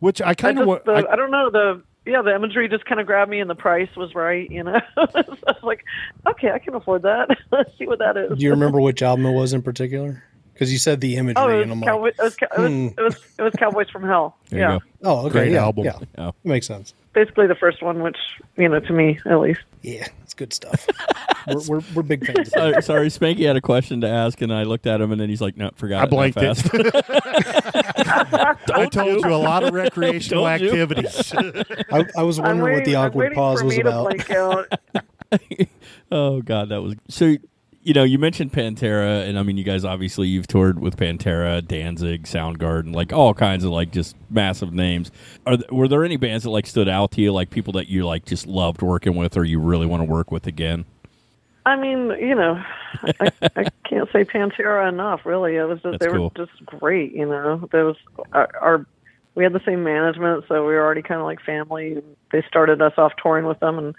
Which I I kind of the, want. I, don't know the yeah the imagery just kind of grabbed me and the price was right. You know, (laughs) so I was like, okay, I can afford that. (laughs) Let's see what that is. Do you remember which album it was in particular? Because you said the imagery, Oh, it and I'm was, like, it, was, it, was, hmm. it was it was Cowboys from Hell. There you yeah, go. oh, okay, Great yeah, album. Yeah, Oh. makes sense. basically the first one, which you know to me at least. Yeah, it's good stuff. (laughs) we're, we're we're big fans. sorry, sorry, Spanky had a question to ask, and I looked at him, and then he's like, "No, forgot." I blanked it. fast." (laughs) (laughs) I told you a lot of recreational Told you. activities. I, I was I'm wondering what the awkward pause for was me about. To blank out. oh God, that was so. You know, you mentioned Pantera, and I mean, you guys obviously you've toured with Pantera, Danzig, Soundgarden, like all kinds of like just massive names. Are th- were there any bands that like stood out to you, like people that you like just loved working with, or you really want to work with again? I mean, you know, I, I (laughs) can't say Pantera enough. Really, it was just, That's they cool. were just great. You know, there was our, our we had the same management, so we were already kind of like family. They started us off touring with them, and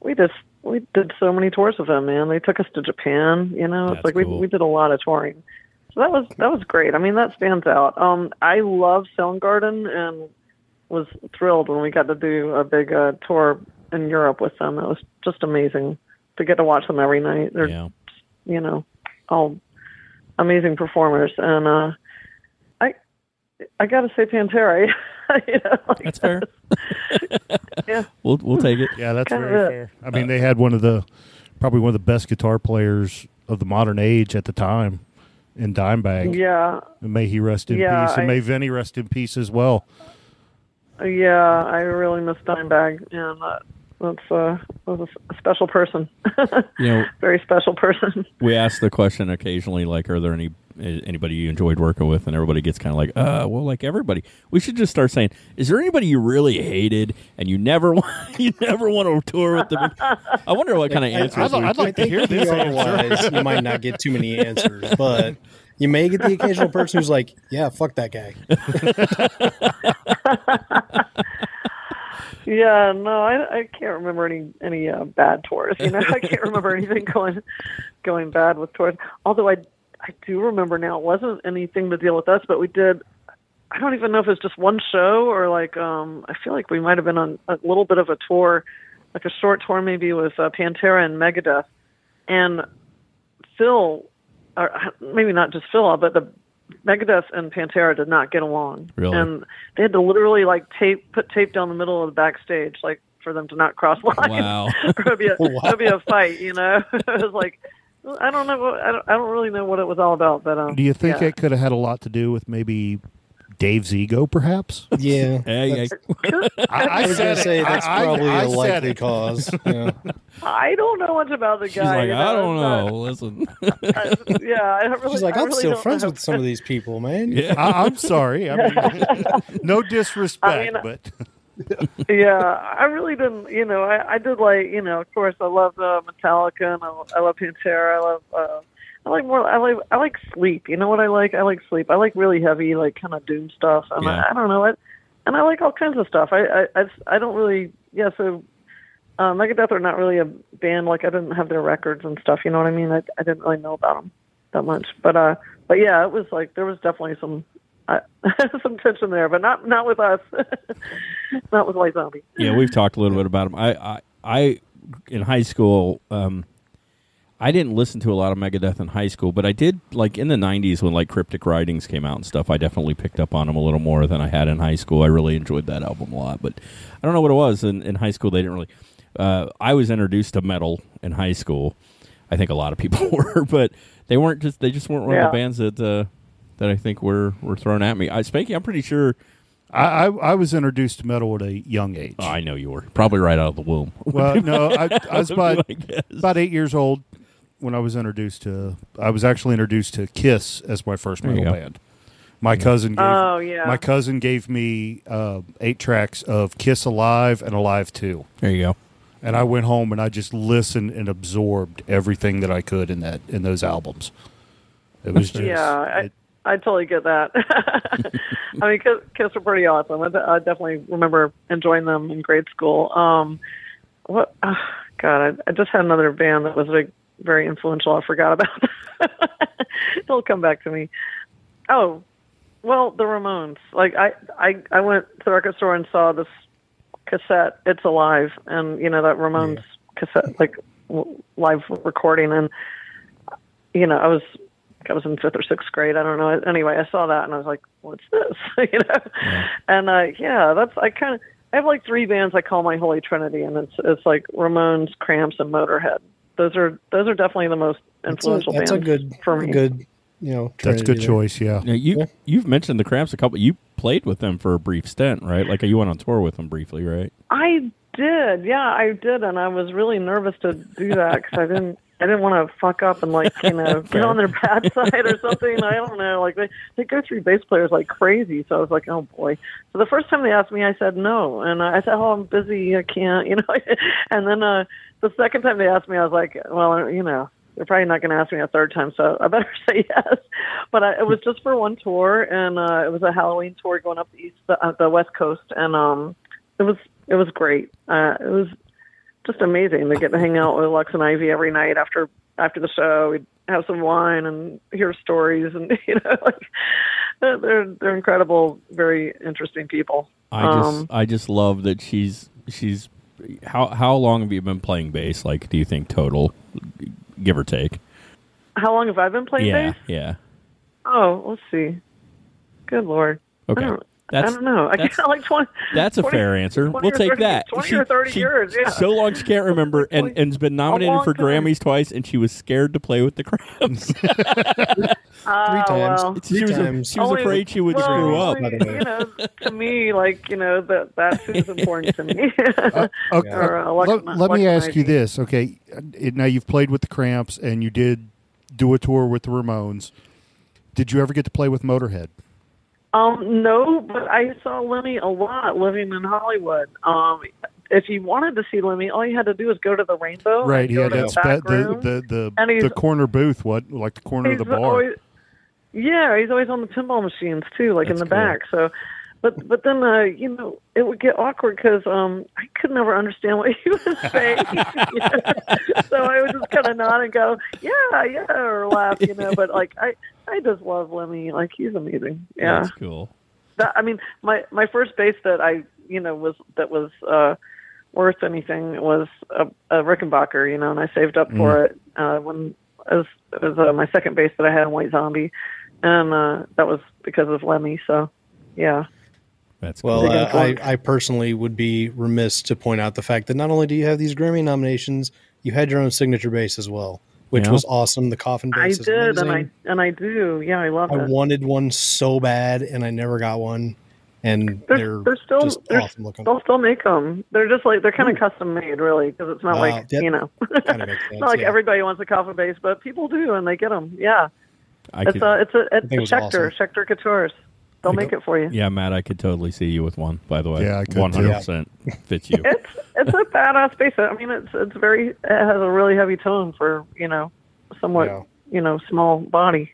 we just we did so many tours with them. Man, they took us to Japan. You know, That's it's like we cool. we did a lot of touring. So that was that was great. I mean, that stands out. Um, I love Soundgarden and was thrilled when we got to do a big uh, tour in Europe with them. It was just amazing to get to watch them every night. They're Yeah, you know, all amazing performers. And uh, I got to say Pantera. (laughs) you know, like, that's fair. (laughs) Yeah. we'll we'll take it. yeah, that's Kind of very it. fair. I mean, they had one of the probably one of the best guitar players of the modern age at the time in Dimebag. Yeah, And may he rest in Yeah, peace, and I- may Vinnie rest in peace as well. yeah. I really miss Dimebag, and uh, that's uh, was a special person. (laughs) You know, Very special person. we ask the question occasionally, like, are there any anybody you enjoyed working with? And everybody gets kind of like, uh, well, like everybody. We should just start saying, is there anybody you really hated and you never (laughs) want you never want to tour with them? I wonder what kind of answers. I'd, we- I'd like to think hear this answer. PR-wise, you might not get too many answers, but you may get the occasional person who's like, "Yeah, fuck that guy." (laughs) Yeah, no, I, I can't remember any any uh, bad tours. You know, I can't remember anything going going bad with tours. Although I I do remember now, it wasn't anything to deal with us, but we did. I don't even know if it's just one show or like um I feel like we might have been on a little bit of a tour, like a short tour maybe with uh, Pantera and Megadeth, and Phil, or uh, maybe not just Phil, but the Megadeth and Pantera did not get along, Really? and they had to literally like tape put tape down the middle of the backstage, like for them to not cross lines. Wow. (laughs) it'd be a (laughs) Wow. be a fight, you know. (laughs) it was like I don't know, I don't I don't really know what it was all about, but um, Do you think yeah. it could have had a lot to do with maybe Dave's ego, perhaps? Yeah, (laughs) Hey, that's- hey, I was gonna say that's I- I- probably I a likely it. cause. (laughs) Yeah. I don't know much about the guy. she's like, you I don't it's know. Listen, not- I- yeah, I don't really. She's like, I I'm really still friends know. with some of these people, man. yeah. I, I'm sorry. I mean, (laughs) no disrespect, I mean, but (laughs) yeah, I really didn't. You know, I, I did like. You know, of course, I love uh, Metallica and I, I love Pantera. I love. Uh, I like more. I like. I like sleep. You know what I like? I like sleep. I like really heavy, like kind of doom stuff. And Yeah. I, I don't know. I, and I like all kinds of stuff. I. I. I, I don't really. Yeah. So. Uh, Megadeth are not really a band. Like I didn't have their records and stuff. You know what I mean? I, I didn't really know about them that much. But uh, but yeah, it was like there was definitely some uh, (laughs) some tension there, but not not with us, (laughs) not with White Zombie. yeah, we've talked a little bit about them. I, I, I in high school, um, I didn't listen to a lot of Megadeth in high school, but I did like in the '90s when like Cryptic Writings came out and stuff. I definitely picked up on them a little more than I had in high school. I really enjoyed that album a lot, but I don't know what it was in, in high school. They didn't really. Uh, I was introduced to metal in high school. I think a lot of people (laughs) were, but they weren't just. They just weren't one Yeah. of the bands that uh, that I think were were thrown at me. I Spanky, I'm pretty sure. I, I, I was introduced to metal at a young age. Oh, I know you were probably right out of the womb. (laughs) Well, no, I, I (laughs) was about, about eight years old when I was introduced to. I was actually introduced to Kiss as my first metal go. band. My cousin gave Oh, yeah. my cousin gave me uh, eight tracks of Kiss Alive and Alive Two, There you go. and I went home and I just listened and absorbed everything that I could in that in those albums. It was just Yeah, I, it- I totally get that. (laughs) I mean, Kiss, Kiss were pretty awesome. I, I definitely remember enjoying them in grade school. Um, what? Uh, God, I, I just had another band that was like very influential. I forgot about. (laughs) It'll come back to me. Oh, well, the Ramones. Like I, I, I went to the record store and saw this cassette. It's alive, and you know that Ramones cassette, like w- live recording, and you know I was I was in fifth or sixth grade. I don't know. Anyway, I saw that and I was like, "What's this?" (laughs) you know. And uh, yeah, that's I kind of I have like three bands I call my holy trinity, and it's it's like Ramones, Cramps, and Motorhead. Those are those are definitely the most That's a, influential that's a bands good, for me. good, you know. that's a good there. choice. Yeah, Now you you've mentioned the Cramps a couple. You played with them for a brief stint, right? Like you went on tour with them briefly, right? I did, yeah, I did, and I was really nervous to do that because I didn't, I didn't want to fuck up and like you (laughs) know get on their bad side or something. I don't know, like they they go through bass players like crazy. So I was like, oh boy. So the first time they asked me, I said no, and I said, oh, I'm busy, I can't, (laughs) you know. and then uh the second time they asked me, I was like, well, you know. They're probably not going to ask me a third time, so I better (laughs) say yes. But I, it was just for one tour, and uh, it was a Halloween tour going up the east, uh, the West Coast, and um, it was it was great. Uh, it was just amazing to get to hang out with Lux and Ivy every night after after the show. We'd have some wine and hear stories, and (laughs) you know, like they're they're incredible, very interesting people. I just Um, I just love that she's she's how how long have you been playing bass? Like, do you think total, give or take? How long have I been playing yeah, bass? yeah. Oh, let's see. Good lord. Okay, that's I don't know. I that's- like twenty. that's a 20 fair answer. We'll take 30 that. 20 She- or 30 she- years, yeah. So long she can't remember, and and has been nominated for time. Grammys twice, and she was scared to play with the Cramps. Ah, (laughs) Three times. well. she was, times. she was Only- afraid she would well, screw up. by the way. You know, to me, like you know, that that's who's important to me. (laughs) Okay, (laughs) Or, uh, let, Lux- let me ask you Ivy. this. Okay, now you've played with the Cramps and you did do a tour with the Ramones. Did you ever get to play with Motorhead? Um, no, but I saw Lemmy a lot living in Hollywood. Um, if you wanted to see Lemmy, all you had to do was go to the Rainbow. right, yeah, that's the back ba- the the the, the corner booth. What like the corner of the bar? always- yeah, he's always on the pinball machines too, like in the cool. back. So, but but then uh, you know it would get awkward because um, I could never understand what he was saying. (laughs) so I would just kind of nod and go, yeah, yeah, or laugh, you know. But like I I just love Lemmy. Like he's amazing. Yeah. That's cool. that I mean, my my first bass that I you know was that was uh, worth anything was a, a Rickenbacker, you know, and I saved up for it uh, when it was it was uh, my second bass that I had in White Zombie, and uh, that was because of Lemmy. So, yeah, That's Well, cool. Uh, I. I personally would be remiss to point out the fact that not only do you have these Grammy nominations, you had your own signature bass as well, which Yeah. was awesome. The coffin bass. I bass is did, and I and I do. Yeah, I love I it. I wanted one so bad, and I never got one. And They're, they're, they're still just they're, awesome looking. they'll still make them. They're just like they're kind of custom made, really, because it's not Wow, like that you know, (laughs) kinda makes it's (laughs) not like yeah. everybody wants a coffin bass, but people do, and they get them. Yeah, I it's could, a it's a it's a it was Schecter awesome. Schecter Coutures. They'll make it for you. yeah, Matt, I could totally see you with one. By the way, Yeah, I could too. one hundred percent fits you. (laughs) it's it's a badass bass. I mean, it's it's very it has a really heavy tone for you know somewhat Yeah. you know small body.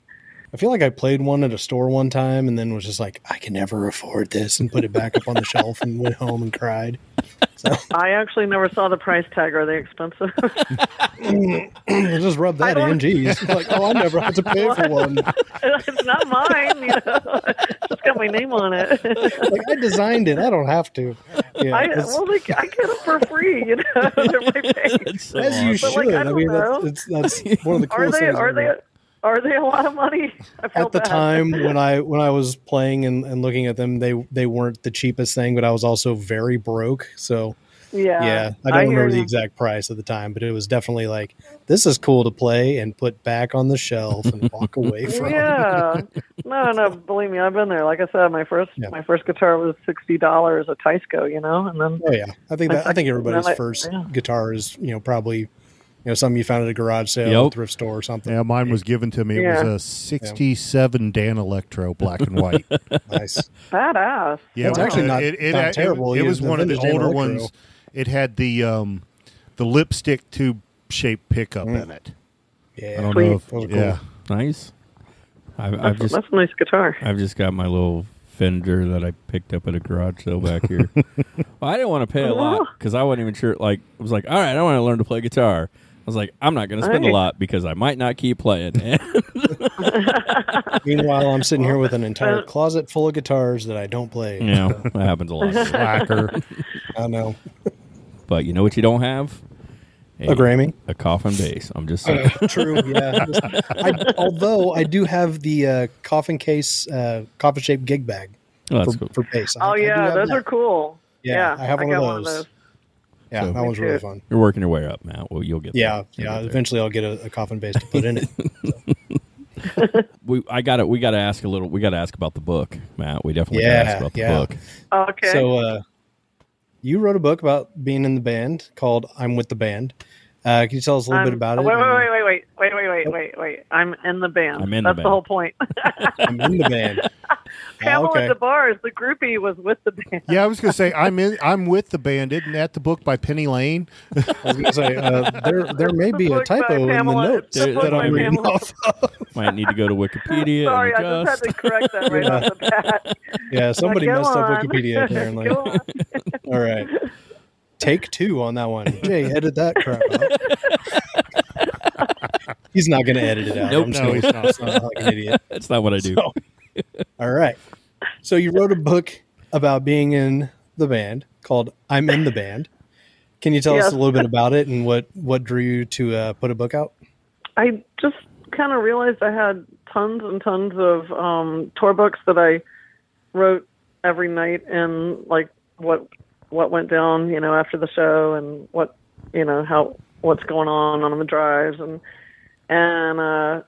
I feel like I played one at a store one time and then was just like, I can never afford this, and put it back up on the shelf and went home and cried. (laughs) I actually never saw the price tag. Are they expensive? I mm. (clears throat) just rub that in. Geez, (laughs) like, oh, I never had to pay for one. (laughs) it's not mine. You know, just got my name on it. Like I designed it. I don't have to. Yeah, I, well, like, I get them for free. You know, they're my page. So as you But, should. like, I I, don't mean, know. that's, it's, that's one of the Are coolest they? things. Are ever. they? Are they a lot of money? At the bad. time (laughs) when I when I was playing and, and looking at them, they they weren't the cheapest thing, but I was also very broke. So Yeah, yeah, I don't hear remember the you. exact price at the time, but it was definitely like this is cool to play and put back on the shelf and walk (laughs) away from. Yeah, no, (laughs) no. Believe me, I've been there. Like I said, my first Yeah. my first guitar was sixty dollars a Teisco, you know, and then Oh yeah, I think that I think everybody's Like, first yeah. guitar is you know probably you know something you found at a garage sale, Yep. thrift store or something. Yeah, mine was given to me. It was a '67 Danelectro, black and white. (laughs) Nice. badass. Yeah, It's actually not- it, it, not it- terrible. It, You- was one of the Dan older Electro. ones. It had the um, the lipstick tube shaped pickup in it. Yeah, I don't Sweet. know. If, Those are cool. yeah, Nice. I've, That's, I've just that's a nice guitar. I've just got my little Fender that I picked up at a garage sale back here. (laughs) well, I didn't want to pay a lot because I wasn't even sure. Like, I was like, all right, I want to learn to play guitar. I was like, I'm not going to spend a lot because I might not keep playing. (laughs) Meanwhile, I'm sitting here with an entire Uh, closet full of guitars that I don't play. Yeah, know, that happens a lot. slacker. I know But you know what you don't have? a Grammy. A coffin bass. I'm just saying. True. Yeah. I, although I do have the uh, coffin case, uh, coffin shaped gig bag Oh, that's for, cool. for bass. I- Oh I yeah, have those that. are cool. Yeah, I have one of got those. Yeah, So- that one's really fun. You're working your way up, Matt. Well, you'll get Yeah, there. Yeah. get. Eventually, I'll get a, a coffin bass to put in it. (laughs) (laughs) We I got to We got to ask a little. We got to ask about the book, Matt. We definitely got to ask about the yeah. book. Okay. So, uh, you wrote a book about being in the band called "I'm with the Band." Uh, can you tell us a little bit I'm- about it? Wait, wait, wait, wait, wait, wait, wait, wait, wait, wait. I'm in the band. I'm in the band That's band. the whole point. (laughs) I'm in the band. Pamela okay. Des Barres, the groupie, was with the band. yeah, I was gonna say I'm in. I'm with the band. Isn't that the book by Penny Lane? I was going to say uh, there (laughs) there may be a typo in the Pamela. notes It's the book that I'm reading off of. (laughs) Might need to go to Wikipedia Sorry, and I just had to correct that right Yeah. off the (laughs) bat. Yeah, somebody Go messed up. Wikipedia apparently. Go on. All right. Take two on that one. Jay, edit that crap out. he's not going to edit it out. Nope. I'm No, he's not. It's not like an idiot. That's not what I do. So, all right. So you wrote a book about being in the band called "I'm in the Band." Can you tell us a little bit about it and what what drew you to uh, put a book out? I just kind of realized I had tons and tons of um, tour books that I wrote every night, and like what what went down, you know, after the show, and what you know how what's going on on the drives, and and uh,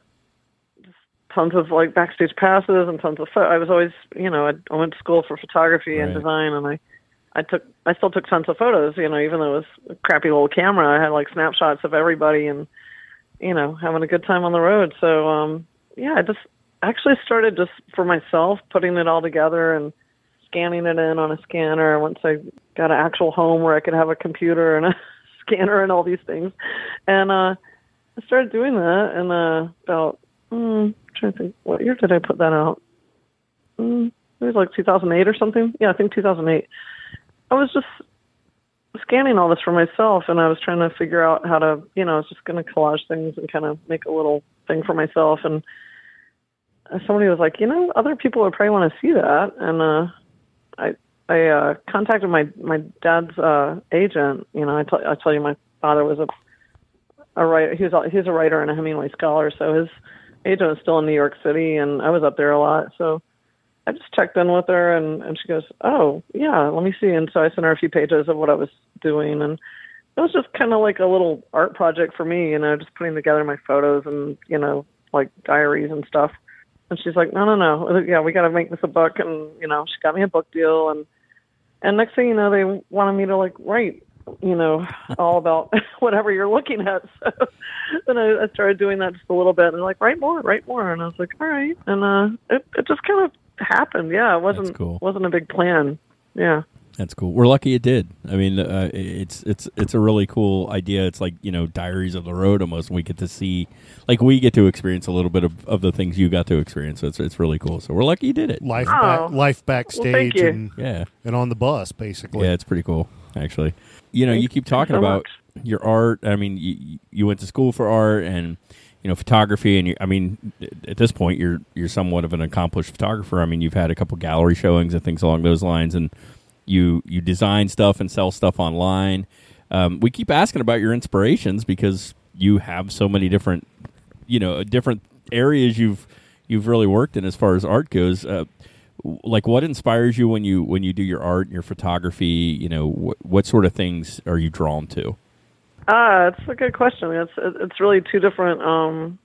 tons of like backstage passes and tons of. Pho- I was always, you know, I, I went to school for photography and design, and I I took I still took tons of photos, you know, even though it was a crappy little camera. I had like snapshots of everybody and you know, having a good time on the road. So um yeah, I just actually started just for myself putting it all together and scanning it in on a scanner once I got an actual home where I could have a computer and a (laughs) scanner and all these things. And uh I started doing that and uh about mm, trying to think what year did I put that out? Mm, it was like 2008 or something. Yeah, I think 2008. I was just scanning all this for myself and I was trying to figure out how to, you know, I was just going to collage things and kind of make a little thing for myself. And somebody was like, you know, other people would probably want to see that. And, uh, I, I, uh, contacted my, my dad's, uh, agent. You know, I tell, I tell you, my father was a, a writer. He was, a- he's a writer and a Hemingway scholar. So his agent was still in New York City and I was up there a lot. So, I just checked in with her and, and she goes, Oh, yeah, let me see. And so I sent her a few pages of what I was doing and it was just kind of like a little art project for me, you know, just putting together my photos and, you know, like diaries and stuff. And she's like, No, no, no. Yeah, we gotta make this a book and, you know, she got me a book deal and and next thing you know, they wanted me to like write, you know, all about (laughs) whatever you're looking at. (laughs) So then I, I started doing that just a little bit and like, write more, write more. And I was like, all right. And uh, it, it just kind of happened. Yeah, it wasn't cool. wasn't a big plan. Yeah. That's cool. We're lucky it did. I mean, uh, it's it's it's a really cool idea. It's like you know, Diaries of the Road almost. We get to see, like, we get to experience a little bit of, of the things you got to experience. So it's it's really cool. So we're lucky you did it. Life, Oh. back, life backstage thank you. and Yeah, and on the bus, basically. yeah, it's pretty cool actually. You know, you keep talking so about much. your art. I mean, you, you went to school for art and you know photography, and you, I mean, at this point, you're you're somewhat of an accomplished photographer. I mean, you've had a couple gallery showings and things along those lines, and you you design stuff and sell stuff online. Um, we keep asking about your inspirations because you have so many different, you know, different areas you've you've really worked in as far as art goes. Uh, like, what inspires you when you when you do your art and your photography? You know, wh- what sort of things are you drawn to? Ah, it's a good question. It's it's really two different um,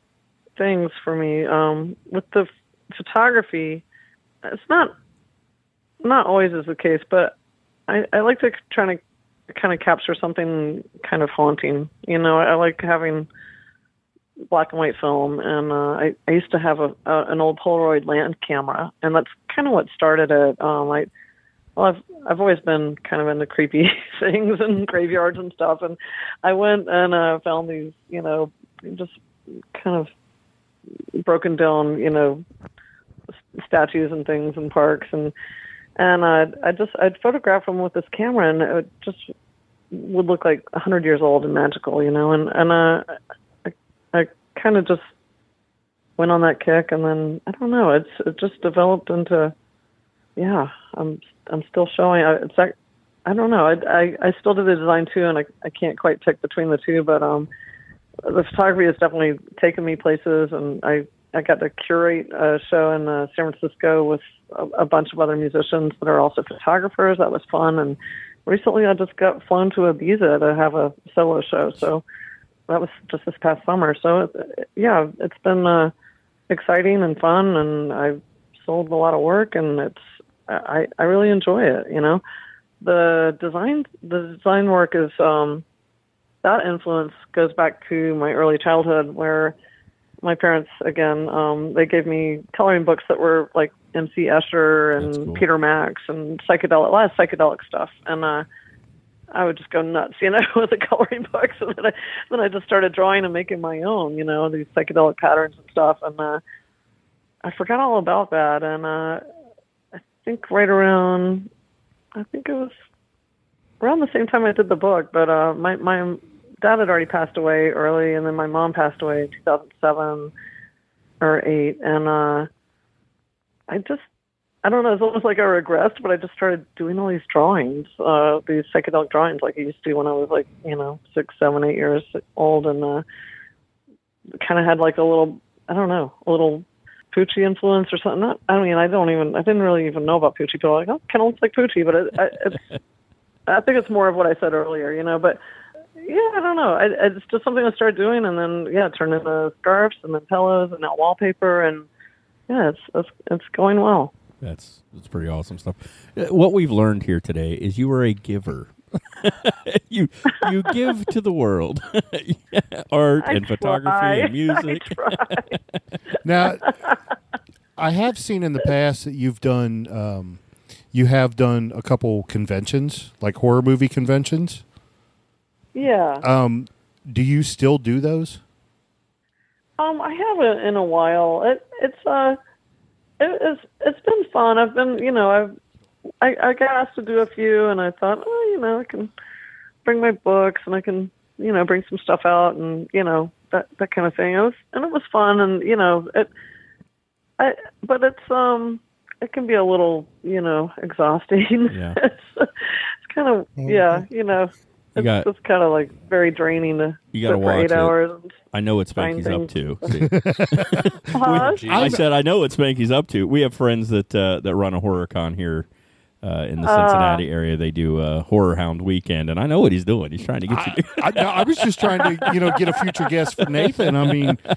things for me. Um, with the f- photography, it's not not always is the case, but I, I like to try to kind of capture something kind of haunting. You know, I like having black and white film, and uh, I, I used to have a, a an old Polaroid land camera, and that's kind of what started it. Um, I well, I've I've always been kind of into creepy (laughs) things and graveyards and stuff, and I went and uh, found these, you know, just kind of broken down, you know, statues and things in parks, and and uh, I just I'd photograph them with this camera, and it just would look like a hundred years old and magical, you know, and and uh, kind of just went on that kick, and then I don't know, it's it just developed into yeah, I'm I'm still showing. I- It's like I don't know. I I, I still do the design too, and I I can't quite pick between the two. But um, the photography has definitely taken me places, and I I got to curate a show in uh, San Francisco with a, a bunch of other musicians that are also photographers. That was fun, and recently I just got flown to Ibiza to have a solo show. So that was just this past summer. So it, yeah, it's been uh, exciting and fun, and I've sold a lot of work, and it's I I really enjoy it. You know, the design the design work is um that influence goes back to my early childhood where my parents again um they gave me coloring books that were like MC Escher and cool. Peter Max and psychedelic a lot of psychedelic stuff and uh I would just go nuts, you know, (laughs) with the coloring books, and then I, then I just started drawing and making my own, you know, these psychedelic patterns and stuff, and uh, I forgot all about that, and uh, I think right around, I think it was around the same time I did the book, but uh, my my dad had already passed away early, and then my mom passed away in 2007 or eight, and uh, I just I don't know. It's almost like I regressed, but I just started doing all these drawings, uh, these psychedelic drawings, like I used to do when I was like, you know, six, seven, eight years old, and uh, kind of had like a little, I don't know, a little Pucci influence or something. Not, I mean, I don't even, I didn't really even know about Pucci. People are like, oh, kind of looks like Pucci, but it, I, it's, (laughs) I think it's more of what I said earlier, you know. But yeah, I don't know. I, it's just something I started doing, and then yeah, it turned into scarves and then pillows and now wallpaper, and yeah, it's it's, it's going well. That's that's pretty awesome stuff. Uh, What we've learned here today is you are a giver. (laughs) you you give to the world (laughs) art I and photography and (laughs) music. I. Now, I have seen in the past that you've done, um, you have done a couple conventions, like horror movie conventions. yeah. Um, do you still do those? Um, I haven't in a while. It it's uh, it, it's it's been fun. I've been you know I've I I got asked to do a few, and I thought oh you know I can bring my books and I can you know bring some stuff out and you know that that kind of thing. It was and it was fun and you know it. I but it's um it can be a little you know exhausting. Yeah. (laughs) it's, it's kind of yeah you know. You It's got- just kind of like very draining to You gotta sit for eight watch it. hours. I know what Spanky's up to. (laughs) (laughs) See. Huh? I said I know what Spanky's up to. We have friends that uh, that run a horror con here uh, in the Cincinnati area. They do a horror hound weekend, and I know what he's doing. He's trying to get you. I, no, I was just trying to, you know, get a future guest for Nathan. I mean, (laughs)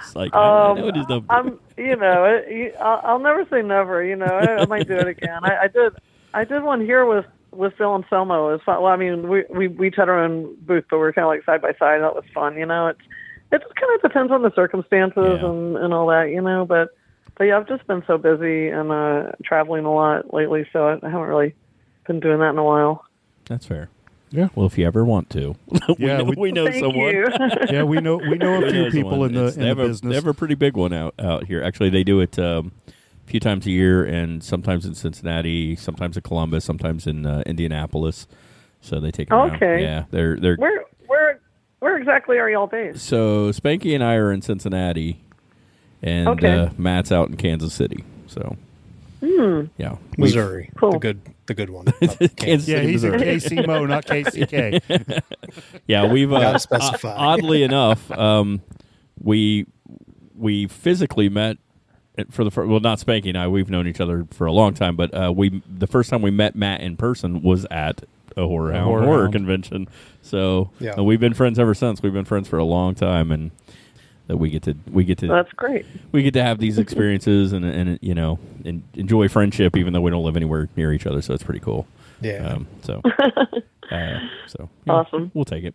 It's like I, I know what he's Um, up to. I'm, you know, it, you, I'll, I'll never say never. You know, I, I might do it again. I, I did, I did one here with with Phil and Selmo. It was fun. Well, I mean, we we we each had our own booth, but we were kind of like side by side. That was fun. You know, it's it just kind of depends on the circumstances Yeah. and and all that. You know, but but yeah, I've just been so busy and uh, traveling a lot lately, so I haven't really been doing that in a while. That's fair. Yeah. Well, if you ever want to, (laughs) we Yeah, know, we- we know Thank someone. you. (laughs) Yeah, we know we know a few people someone. in the It's- in they the have a, business. They have a pretty big one out out here. Actually, they do it um, a few times a year, and sometimes in Cincinnati, sometimes in Columbus, sometimes in uh, Indianapolis. So they take it around. Okay. Yeah, they're they're Where where where exactly are y'all based? so Spanky and I are in Cincinnati, and Okay. uh, Matt's out in Kansas City. So Hmm. yeah, Missouri, Cool. the good, the good one. (laughs) Kansas yeah, City, he's a Missouri. KC Mo, not (laughs) KCK. Yeah, we've uh, Gotta specify. o- oddly enough, um, we we physically met for the fir- well, not Spanky and I. We've known each other for a long time, but uh, we the first time we met Matt in person was at a horror, A Horror horror convention. So Yeah. and we've been friends ever since. We've been friends for a long time, and that we get to we get to That's great. we get to have these experiences and and you know and enjoy friendship, even though we don't live anywhere near each other. So it's pretty cool. Yeah. Um, so, (laughs) uh, so yeah, Awesome. We'll take it.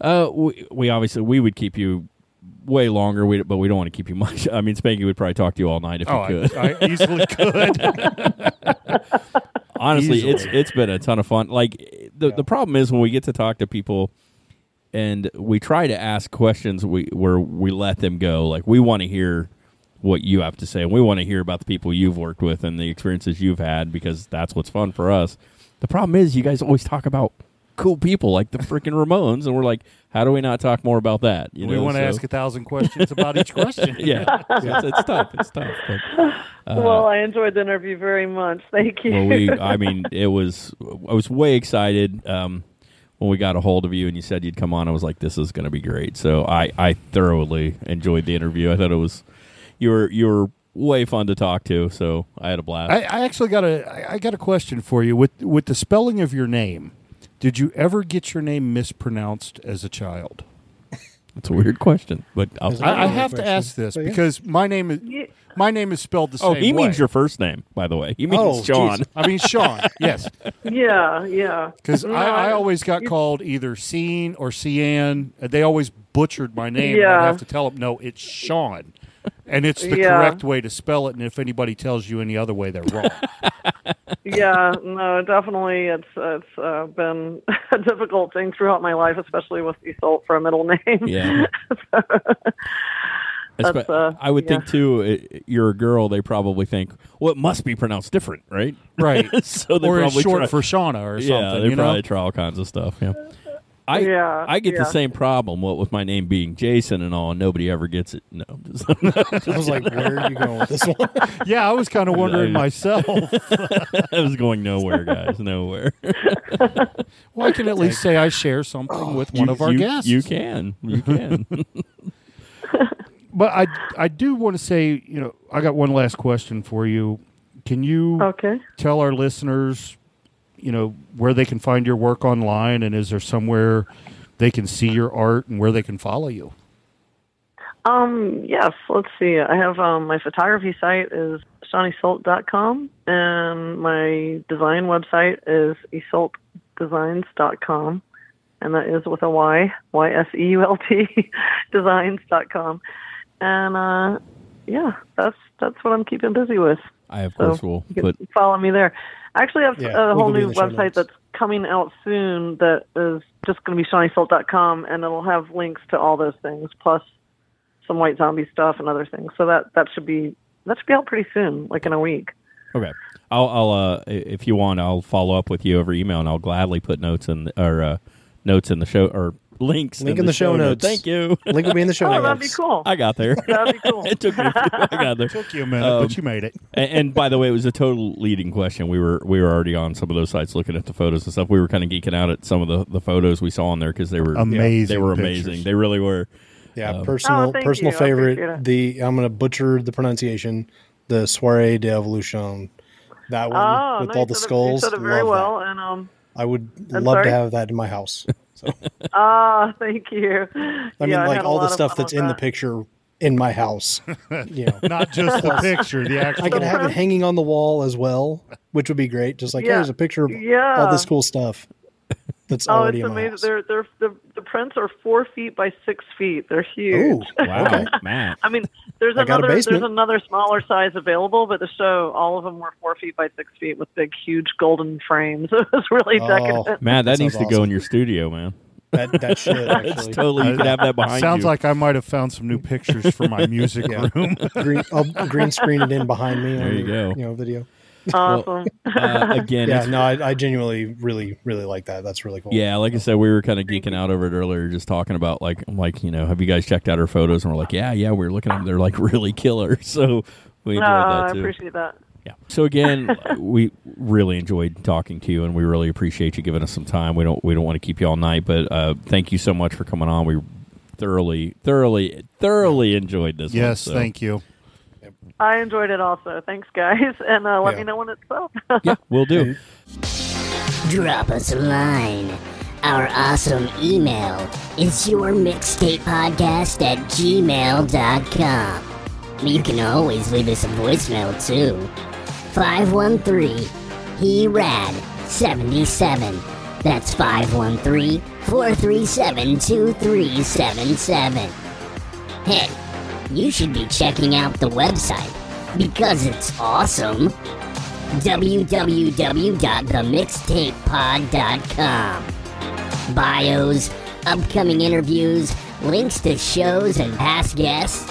Uh, we, we obviously we would keep you way longer, we, but we don't want to keep you much. (laughs) I mean, Spanky would probably talk to you all night if oh, he could. I easily (laughs) could. (laughs) Honestly, easily. it's it's been a ton of fun. Like the the problem is when we get to talk to people. And we try to ask questions we, where we let them go. Like we want to hear what you have to say, and we want to hear about the people you've worked with and the experiences you've had because that's what's fun for us. The problem is, you guys always talk about cool people like the freaking Ramones, and we're like, how do we not talk more about that? You we know, want to so- ask a thousand questions about each (laughs) question. yeah, it's, it's tough. It's tough. But, well, I enjoyed the interview very much. Thank you. well, we, I mean, (laughs) it was. I was way excited um, when we got a hold of you and you said you'd come on. I was like, this is going to be great. So I, I thoroughly enjoyed the interview. I thought it was you were you were way fun to talk to. So I had a blast. I, I actually got a I got a question for you with with the spelling of your name. Did you ever get your name mispronounced as a child? That's a weird question, but I'll. I, I Yeah, have to ask this yeah. because my name is my name is spelled the oh, same Oh, he way. means your first name, by the way. He means Oh, Sean. geez. I mean Sean. (laughs) Yes, yeah, yeah. because No, I, I I- always got called either Sean or Cian. They always butchered my name. Yeah. I'd have to tell them no, it's Sean, and it's the Yeah. correct way to spell it. And if anybody tells you any other way, they're wrong. (laughs) yeah, no, definitely. It's it's uh, been (laughs) a difficult thing throughout my life, especially with the Yseult for a middle name. Yeah. (laughs) That's, Espe- uh, I would yeah. think too. i you're a girl. They probably think, well, it must be pronounced different, right? right. so they or it's probably short try- for Shauna or yeah, something. they you know? probably try all kinds of stuff. Yeah. I Yeah, I get yeah. the same problem. What with my name being Jason and all, and nobody ever gets it. No, I'm just, (laughs) I was like, where are you going with this one? (laughs) Yeah, I was kind of (laughs) wondering myself. I was going nowhere, guys, nowhere. Well, I can at least say I share something oh, with one You- of our you, guests. You can, you can. But I, I do want to say, you know, I got one last question for you. Can you Okay. tell our listeners, you know, where they can find your work online, and is there somewhere they can see your art and where they can follow you? Um, yes, let's see. I have um, my photography site is seanyseult.com and my design website is yseultdesigns.com and that is with a Y, Y-S-E-U-L-T, (laughs) designs.com. And, uh, yeah, that's, that's what I'm keeping busy with. I of So course will you can put. follow me there. I actually have Yeah, a we'll whole new website notes. that's coming out soon that is just going to be seanyseult.com and it'll have links to all those things plus some white zombie stuff and other things. So that that should be that should be out pretty soon, like in a week. Okay, I'll, I'll uh, if you want, I'll follow up with you over email, and I'll gladly put notes in the, or uh, notes in the show or links Link in the show notes. Thank you. Link will be in the show (laughs) notes. Oh, notes. that'd be cool. I got there. (laughs) That'd be (laughs) cool. it took me. A few, I got there. It Took you a minute, Um, but you made it. and, and by the way, it was a total leading question. We were we were already on some of those sites looking at the photos and stuff. We were kind of geeking out at some of the, the photos we saw on there because they were Amazing They were pictures. amazing. They really were. Yeah, Um, personal Oh, personal you. Favorite. The I'm gonna butcher the pronunciation. The soiree d'evolution. That one Oh, with no, all the said it- skulls. It very love well, and um, that. I would I'm love sorry? to have that in my house. So (laughs) ah, thank you. I mean, like all the stuff that's in the picture. picture in my house. (laughs) You know, Not just the picture, the actual. I could have it hanging on the wall as well, which would be great. Just like Yeah. here's a picture of Yeah. all this cool stuff. That's Oh, already it's amazing. house. They're they're the the prints are four feet by six feet. They're huge. Ooh, (laughs) Wow, okay. Matt. I mean, there's I another there's another smaller size available, but the show all of them were four feet by six feet with big, huge golden frames. (laughs) It was really Oh. decadent. Matt, that That needs to sounds go in your studio, man. That that should (laughs) It's actually. totally you could have that behind Sounds you. like I might have found some new pictures for my music Yeah. room. green, I'll green screen it in behind me. There on, you go. You know, video. (laughs) Awesome. uh, again, Yeah, no, I, I genuinely, really, really like that. That's really cool. Yeah, like I said, we were kind of geeking out over it earlier, just talking about like, I'm like you know, have you guys checked out our photos? And we're like, yeah, yeah, we are looking at them. They're like (laughs) really killer. (laughs) So we enjoyed I that too. appreciate that. Yeah. So again, we really enjoyed talking to you, and we really appreciate you giving us some time. We don't we don't want to keep you all night, but uh, thank you so much for coming on. We thoroughly, thoroughly, thoroughly enjoyed this. yes, one, so. thank you. I enjoyed it also. Thanks, guys, (laughs) and uh, let Yeah. me know when it's up. (laughs) Yeah, we'll do. Drop us a line. Our awesome email is your mixtape podcast at gmail.com. You can always leave us a voicemail too. 513 he rad 77. That's 513 437 2377. Hey, you should be checking out the website because it's awesome www.themixtapepod.com. Bios, upcoming interviews, links to shows and past guests,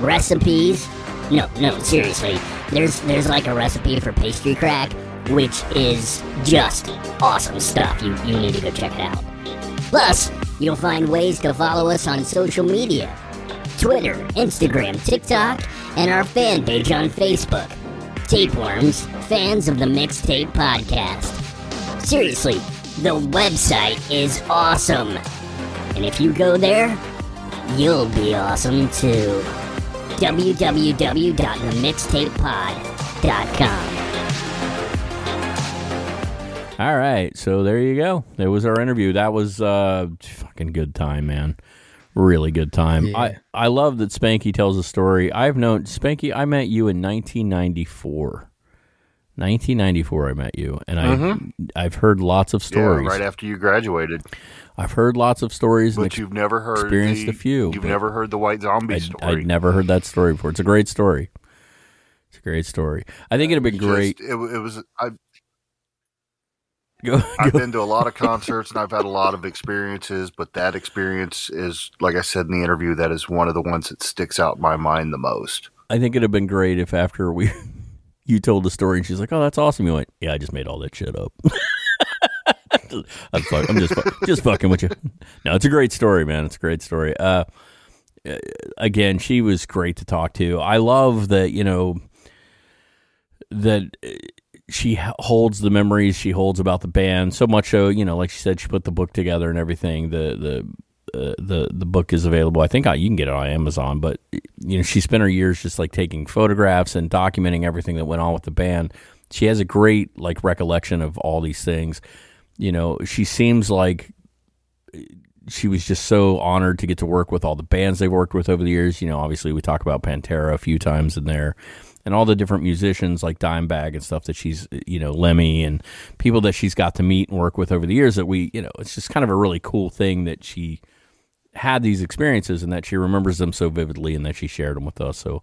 recipes. No, no, seriously. There's there's like a recipe for pastry crack, which is just awesome stuff. You you need to go check it out. Plus, you'll find ways to follow us on social media. Twitter, Instagram, TikTok, and our fan page on Facebook. Tapeworms, fans of the Mixtape Podcast. Seriously, the website is awesome. And if you go there, you'll be awesome too. www.themixtapepod.com. All right, so there you go. There was our interview. That was uh fucking good time, man. Really good time. Yeah. I I love that Spanky tells a story. I've known Spanky. I met you in 1994. 1994, I met you, and I mm-hmm. I've heard lots of Yeah, stories. right after you graduated. I've heard lots of stories, and But you've never heard experienced the, a few, You've never heard the white zombie I'd, story. I'd never heard that story before. It's a great story. It's a great story. I think it'd be Just- great. it, it was. I, (laughs) Go, I've been to a lot of concerts and I've had a lot of experiences, but that experience is, like I said in the interview, that is one of the ones that sticks out in my mind the most. I think it'd have been great if after we (laughs) you told the story and she's like, "Oh, that's awesome." You went, "Yeah, I just made all that shit up." (laughs) I'm, fuck, I'm just just fucking with you. No, it's a great story, man. It's a great story. Uh, uh, again, she was great to talk to. I love that you know that uh, she holds the memories she holds about the band so much so you know like she said she put the book together and everything. The the uh, the the book is available. I think I, you can get it on amazon but you know she spent her years just like taking photographs and documenting everything that went on with the band. She has a great like recollection of all these things. You know she seems like she was just so honored to get to work with all the bands they've worked with over the years. You know, obviously we talk about Pantera a few times in there, and all the different musicians like Dimebag and stuff that she's, you know, Lemmy and people that she's got to meet and work with over the years. That we, you know, it's just kind of a really cool thing that she had these experiences and that she remembers them so vividly and that she shared them with us. So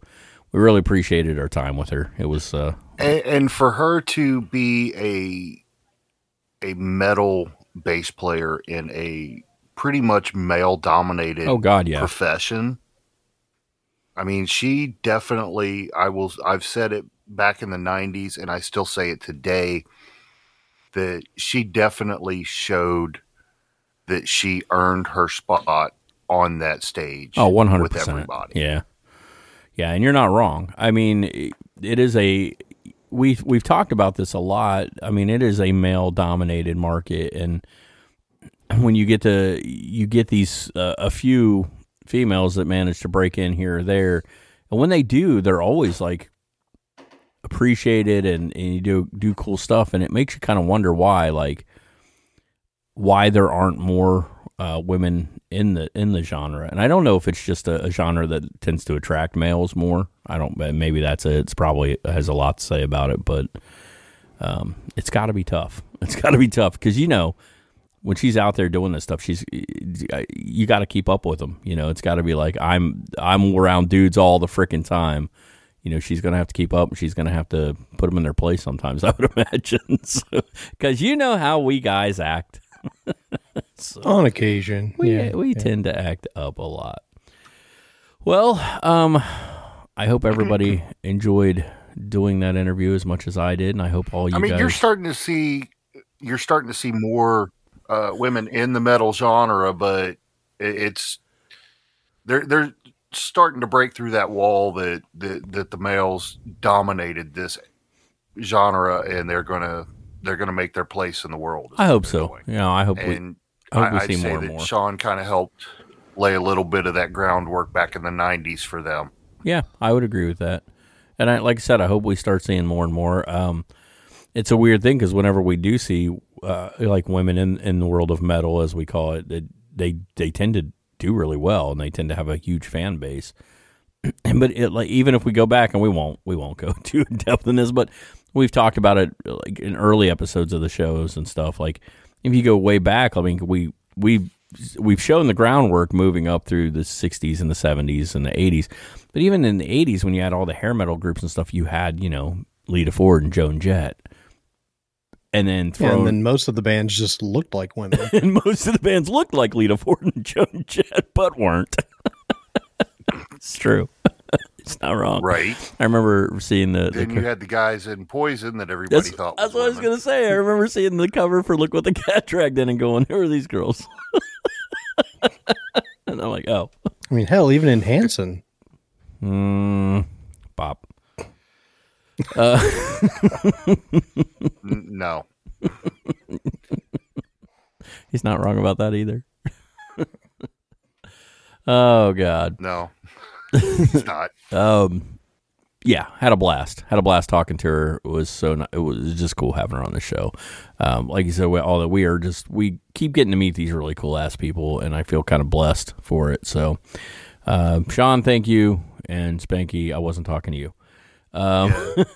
we really appreciated our time with her. It was, uh, And, and for her to be a a metal bass player in a pretty much male dominated Oh, God, yeah. profession. I mean, she definitely I will I've said it back in the 90s and I still say it today that she definitely showed that she earned her spot on that stage Oh, Oh, one hundred with percent. everybody. Yeah, yeah, and you're not wrong. I mean, it- it is a we've we've talked about this a lot. I mean, it is a male dominated market, and when you get to you get these uh, a few females that manage to break in here or there, and when they do, they're always like appreciated and, and you do do cool stuff, and it makes you kind of wonder why, like why there aren't more uh, women in the in the genre. And I don't know if it's just a, a genre that tends to attract males more. I don't. Maybe that's it. It's probably has a lot to say about it, but um, it's got to be tough. (laughs) It's got to be tough because you know when she's out there doing this stuff, she's you got to keep up with them. You know, it's got to be like I'm I'm around dudes all the freaking time. You know, she's gonna have to keep up. and She's gonna have to put them in their place sometimes. (laughs) I would imagine, (laughs) because you know how we guys act. (laughs) On occasion, We yeah, we yeah. tend to act up a lot. Well, um, I hope everybody (clears throat) enjoyed doing that interview as much as I did, and I hope all you I mean, guys. you're starting to see you're starting to see more uh, women in the metal genre, but it, it's they're they're starting to break through that wall that that, that the males dominated this genre, and they're gonna they're gonna make their place in the world. I hope so. doing. Yeah, I hope we. and I hope we I'd see say and that more. Sean kind of helped lay a little bit of that groundwork back in the '90s for them. Yeah, I would agree with that. And I, like I said, I hope we start seeing more and more. Um, it's a weird thing because whenever we do see uh, like women in, in the world of metal, as we call it, they, they they tend to do really well and they tend to have a huge fan base. (clears throat) but it, like even if we go back and we won't we won't go (laughs) too in depth in this, but we've talked about it like in early episodes of the shows and stuff. Like if you go way back, I mean we we we've shown the groundwork moving up through the 60s and the 70s and the 80s. But even in the 80s, when you had all the hair metal groups and stuff, you had, you know, Lita Ford and Joan Jett. And then Yeah, thrown, and then most of the bands just looked like women. (laughs) and most of the bands looked like Lita Ford and Joan (laughs) Jett, but weren't. (laughs) it's true. it's not wrong. Right. I remember seeing the. the Then you had the guys in Poison that everybody that's, thought that's was what I was going to say. I remember seeing the cover for Look What the Cat Dragged In and going, Who are these girls? and I'm like, Oh. I mean, hell, even in Hanson, Mm, Bop. Uh, (laughs) no. (laughs) he's not wrong about that either. (laughs) oh God. No. it's not. Um, yeah, had a blast. Had a blast talking to her. It was so. ni- It was just cool having her on the show. Um, like you said, we, all that we are just we keep getting to meet these really cool ass people, and I feel kind of blessed for it. So, uh, Sean, thank you, and Spanky, I wasn't talking to you. Um, (laughs)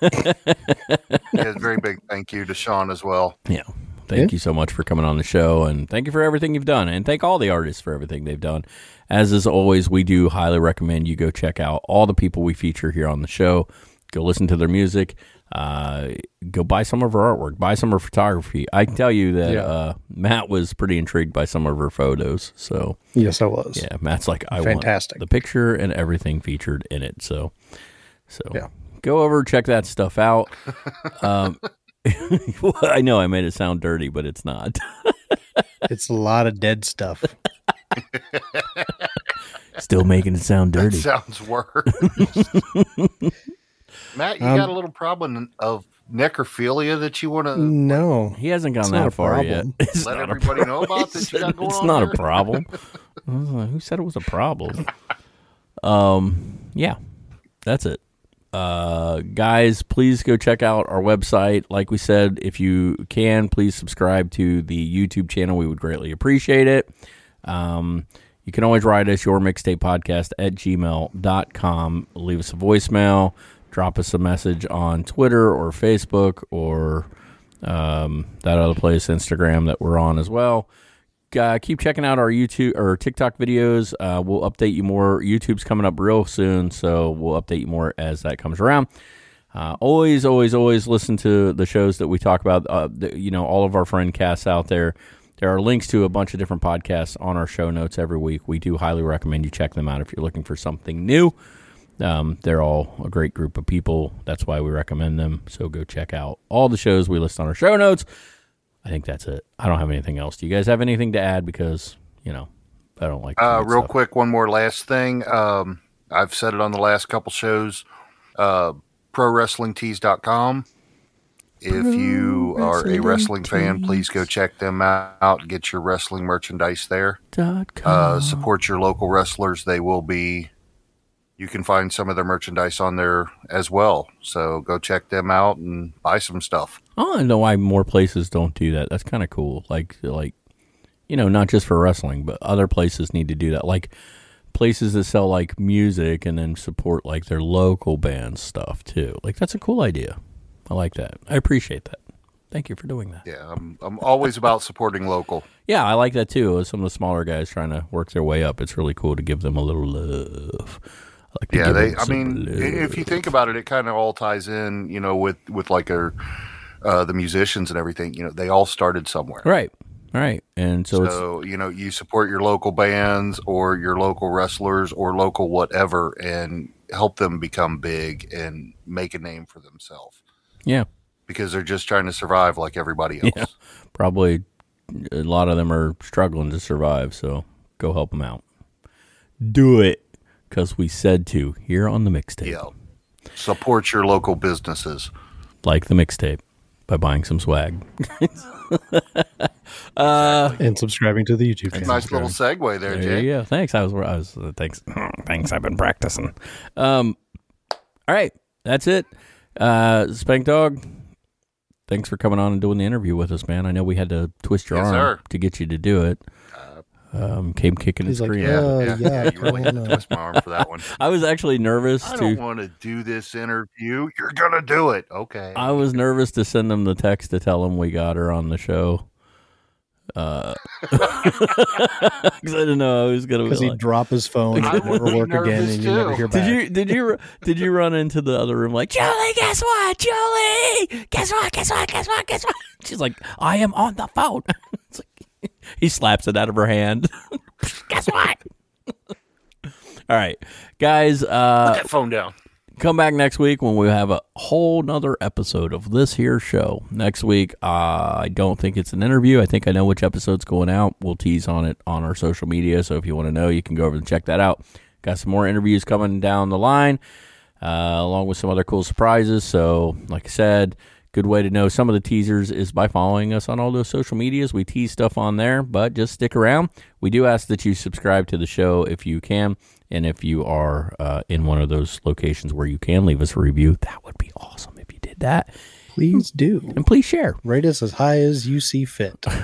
Yeah, very big thank you to Sean as well. Yeah. Thank you so much for coming on the show and thank you for everything you've done and thank all the artists for everything they've done. As is always, we do highly recommend you go check out all the people we feature here on the show. Go listen to their music. Uh, go buy some of her artwork. Buy some of her photography. I can tell you that Yeah. uh, Matt was pretty intrigued by some of her photos. So yes, I was. yeah, Matt's like, I Fantastic. want the picture and everything featured in it. So, so Yeah. Go over check that stuff out. (laughs) um, (laughs) well, I know I made it sound dirty, but it's not. (laughs) It's a lot of dead stuff. Still making it sound That dirty. sounds worse. Matt, you Um, got a little problem of necrophilia that you want to No, He hasn't gone It's that not a far yet. It's let not a everybody know about that you got going It's on not there? a problem. I Who said it was a problem? Um, yeah, that's it. Uh, guys, please go check out our website. Like we said, if you can, please subscribe to the YouTube channel. We would greatly appreciate it. Um, you can always write us your mixtape podcast at gmail.com. Leave us a voicemail, drop us a message on Twitter or Facebook or um, that other place, Instagram, that we're on as well. Uh, keep checking out our YouTube or TikTok videos. Uh, we'll update you more. YouTube's coming up real soon, so we'll update you more as that comes around. Uh, always, always, always listen to the shows that we talk about. Uh, the, you know, all of our friend casts out there. There are links to a bunch of different podcasts on our show notes every week. We do highly recommend you check them out if you're looking for something new. Um, they're all a great group of people. That's why we recommend them. So go check out all the shows we list on our show notes. I think that's it. I don't have anything else. Do you guys have anything to add? Because you know, I don't like. Uh, real stuff. quick, one more last thing. Um, I've said it on the last couple shows. Uh, ProWrestlingTees.com. If you are a wrestling fan, please go check them out. Get your wrestling merchandise there. Dot com. Uh, support your local wrestlers. They will be. You can find some of their merchandise on there as well. So go check them out and buy some stuff. I don't know why more places don't do that. That's kind of cool. Like, like, you know, not just for wrestling, but other places need to do that. Like places that sell like music and then support like their local band stuff too. Like that's a cool idea. I like that. I appreciate that. Thank you for doing that. Yeah, I'm I'm always about supporting local. Yeah, I like that too. Some of the smaller guys trying to work their way up. It's really cool to give them a little love. Like Yeah, they. I mean, i- if you think about it, it kind of all ties in. You know, with with like our uh, the musicians and everything. You know, they all started somewhere. right, right, and so, it's So you know, you support your local bands or your local wrestlers or local whatever, and help them become big and make a name for themselves yeah, because they're just trying to survive like everybody else. yeah, (laughs) probably a lot of them are struggling to survive. So go help them out. Do it because we said to here on the mixtape. Yeah. Support your local businesses. like the mixtape by buying some swag. (laughs) and subscribing to the YouTube channel. Nice little segue there, There Jay. you go. Thanks. I was. I was. Uh, thanks. (clears throat) thanks. I've been practicing. Um. All right. That's it. Uh, Spank Dog. Thanks for coming on and doing the interview with us, man. I know we had to twist your Yes, arm sir. to get you to do it. Um, came kicking and He's like, screaming. uh, Yeah, yeah, yeah, you really had to twist my arm for that one. (laughs) I was actually nervous I to. don't want to do this interview. You're gonna do it, okay? I was nervous to send him the text to tell him we got her on the show. Uh, (laughs) 'cause I didn't know I was gonna be because he'd like, drop his phone, and never work again, nervous and you never hear back. Did you did you did you run into the other room like Julie? Guess what, Julie? Guess what? Guess what? Guess what? Guess what? She's like, I am on the phone. (laughs) It's like, he slaps it out of her hand. (laughs) guess what? All right, guys. Uh, that phone down. come back next week when we have a whole nother episode of this here show. Next week, uh, I don't think it's an interview. I think I know which episode's going out. We'll tease on it on our social media. So if you want to know, you can go over and check that out. Got some more interviews coming down the line, uh, along with some other cool surprises. So, like I said, good way to know some of the teasers is by following us on all those social medias. We tease stuff on there, but just stick around. We do ask that you subscribe to the show if you can. And if you are uh, in one of those locations where you can leave us a review, that would be awesome if you did that. Please do. And please share. Rate us as high as you see fit. (laughs)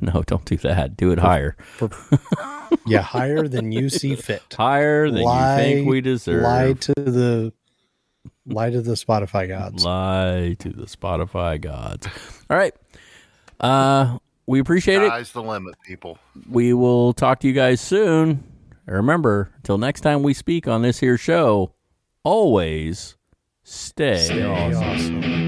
No, don't do that. Do it higher. Yeah, higher than you see fit. (laughs) Higher than you think we deserve. Lie to the lie to the Spotify gods. Lie to the Spotify gods. All right. Uh, we appreciate it. Sky's the limit, people. We will talk to you guys soon. And Remember, until next time we speak on this here show, always stay, Stay awesome. awesome.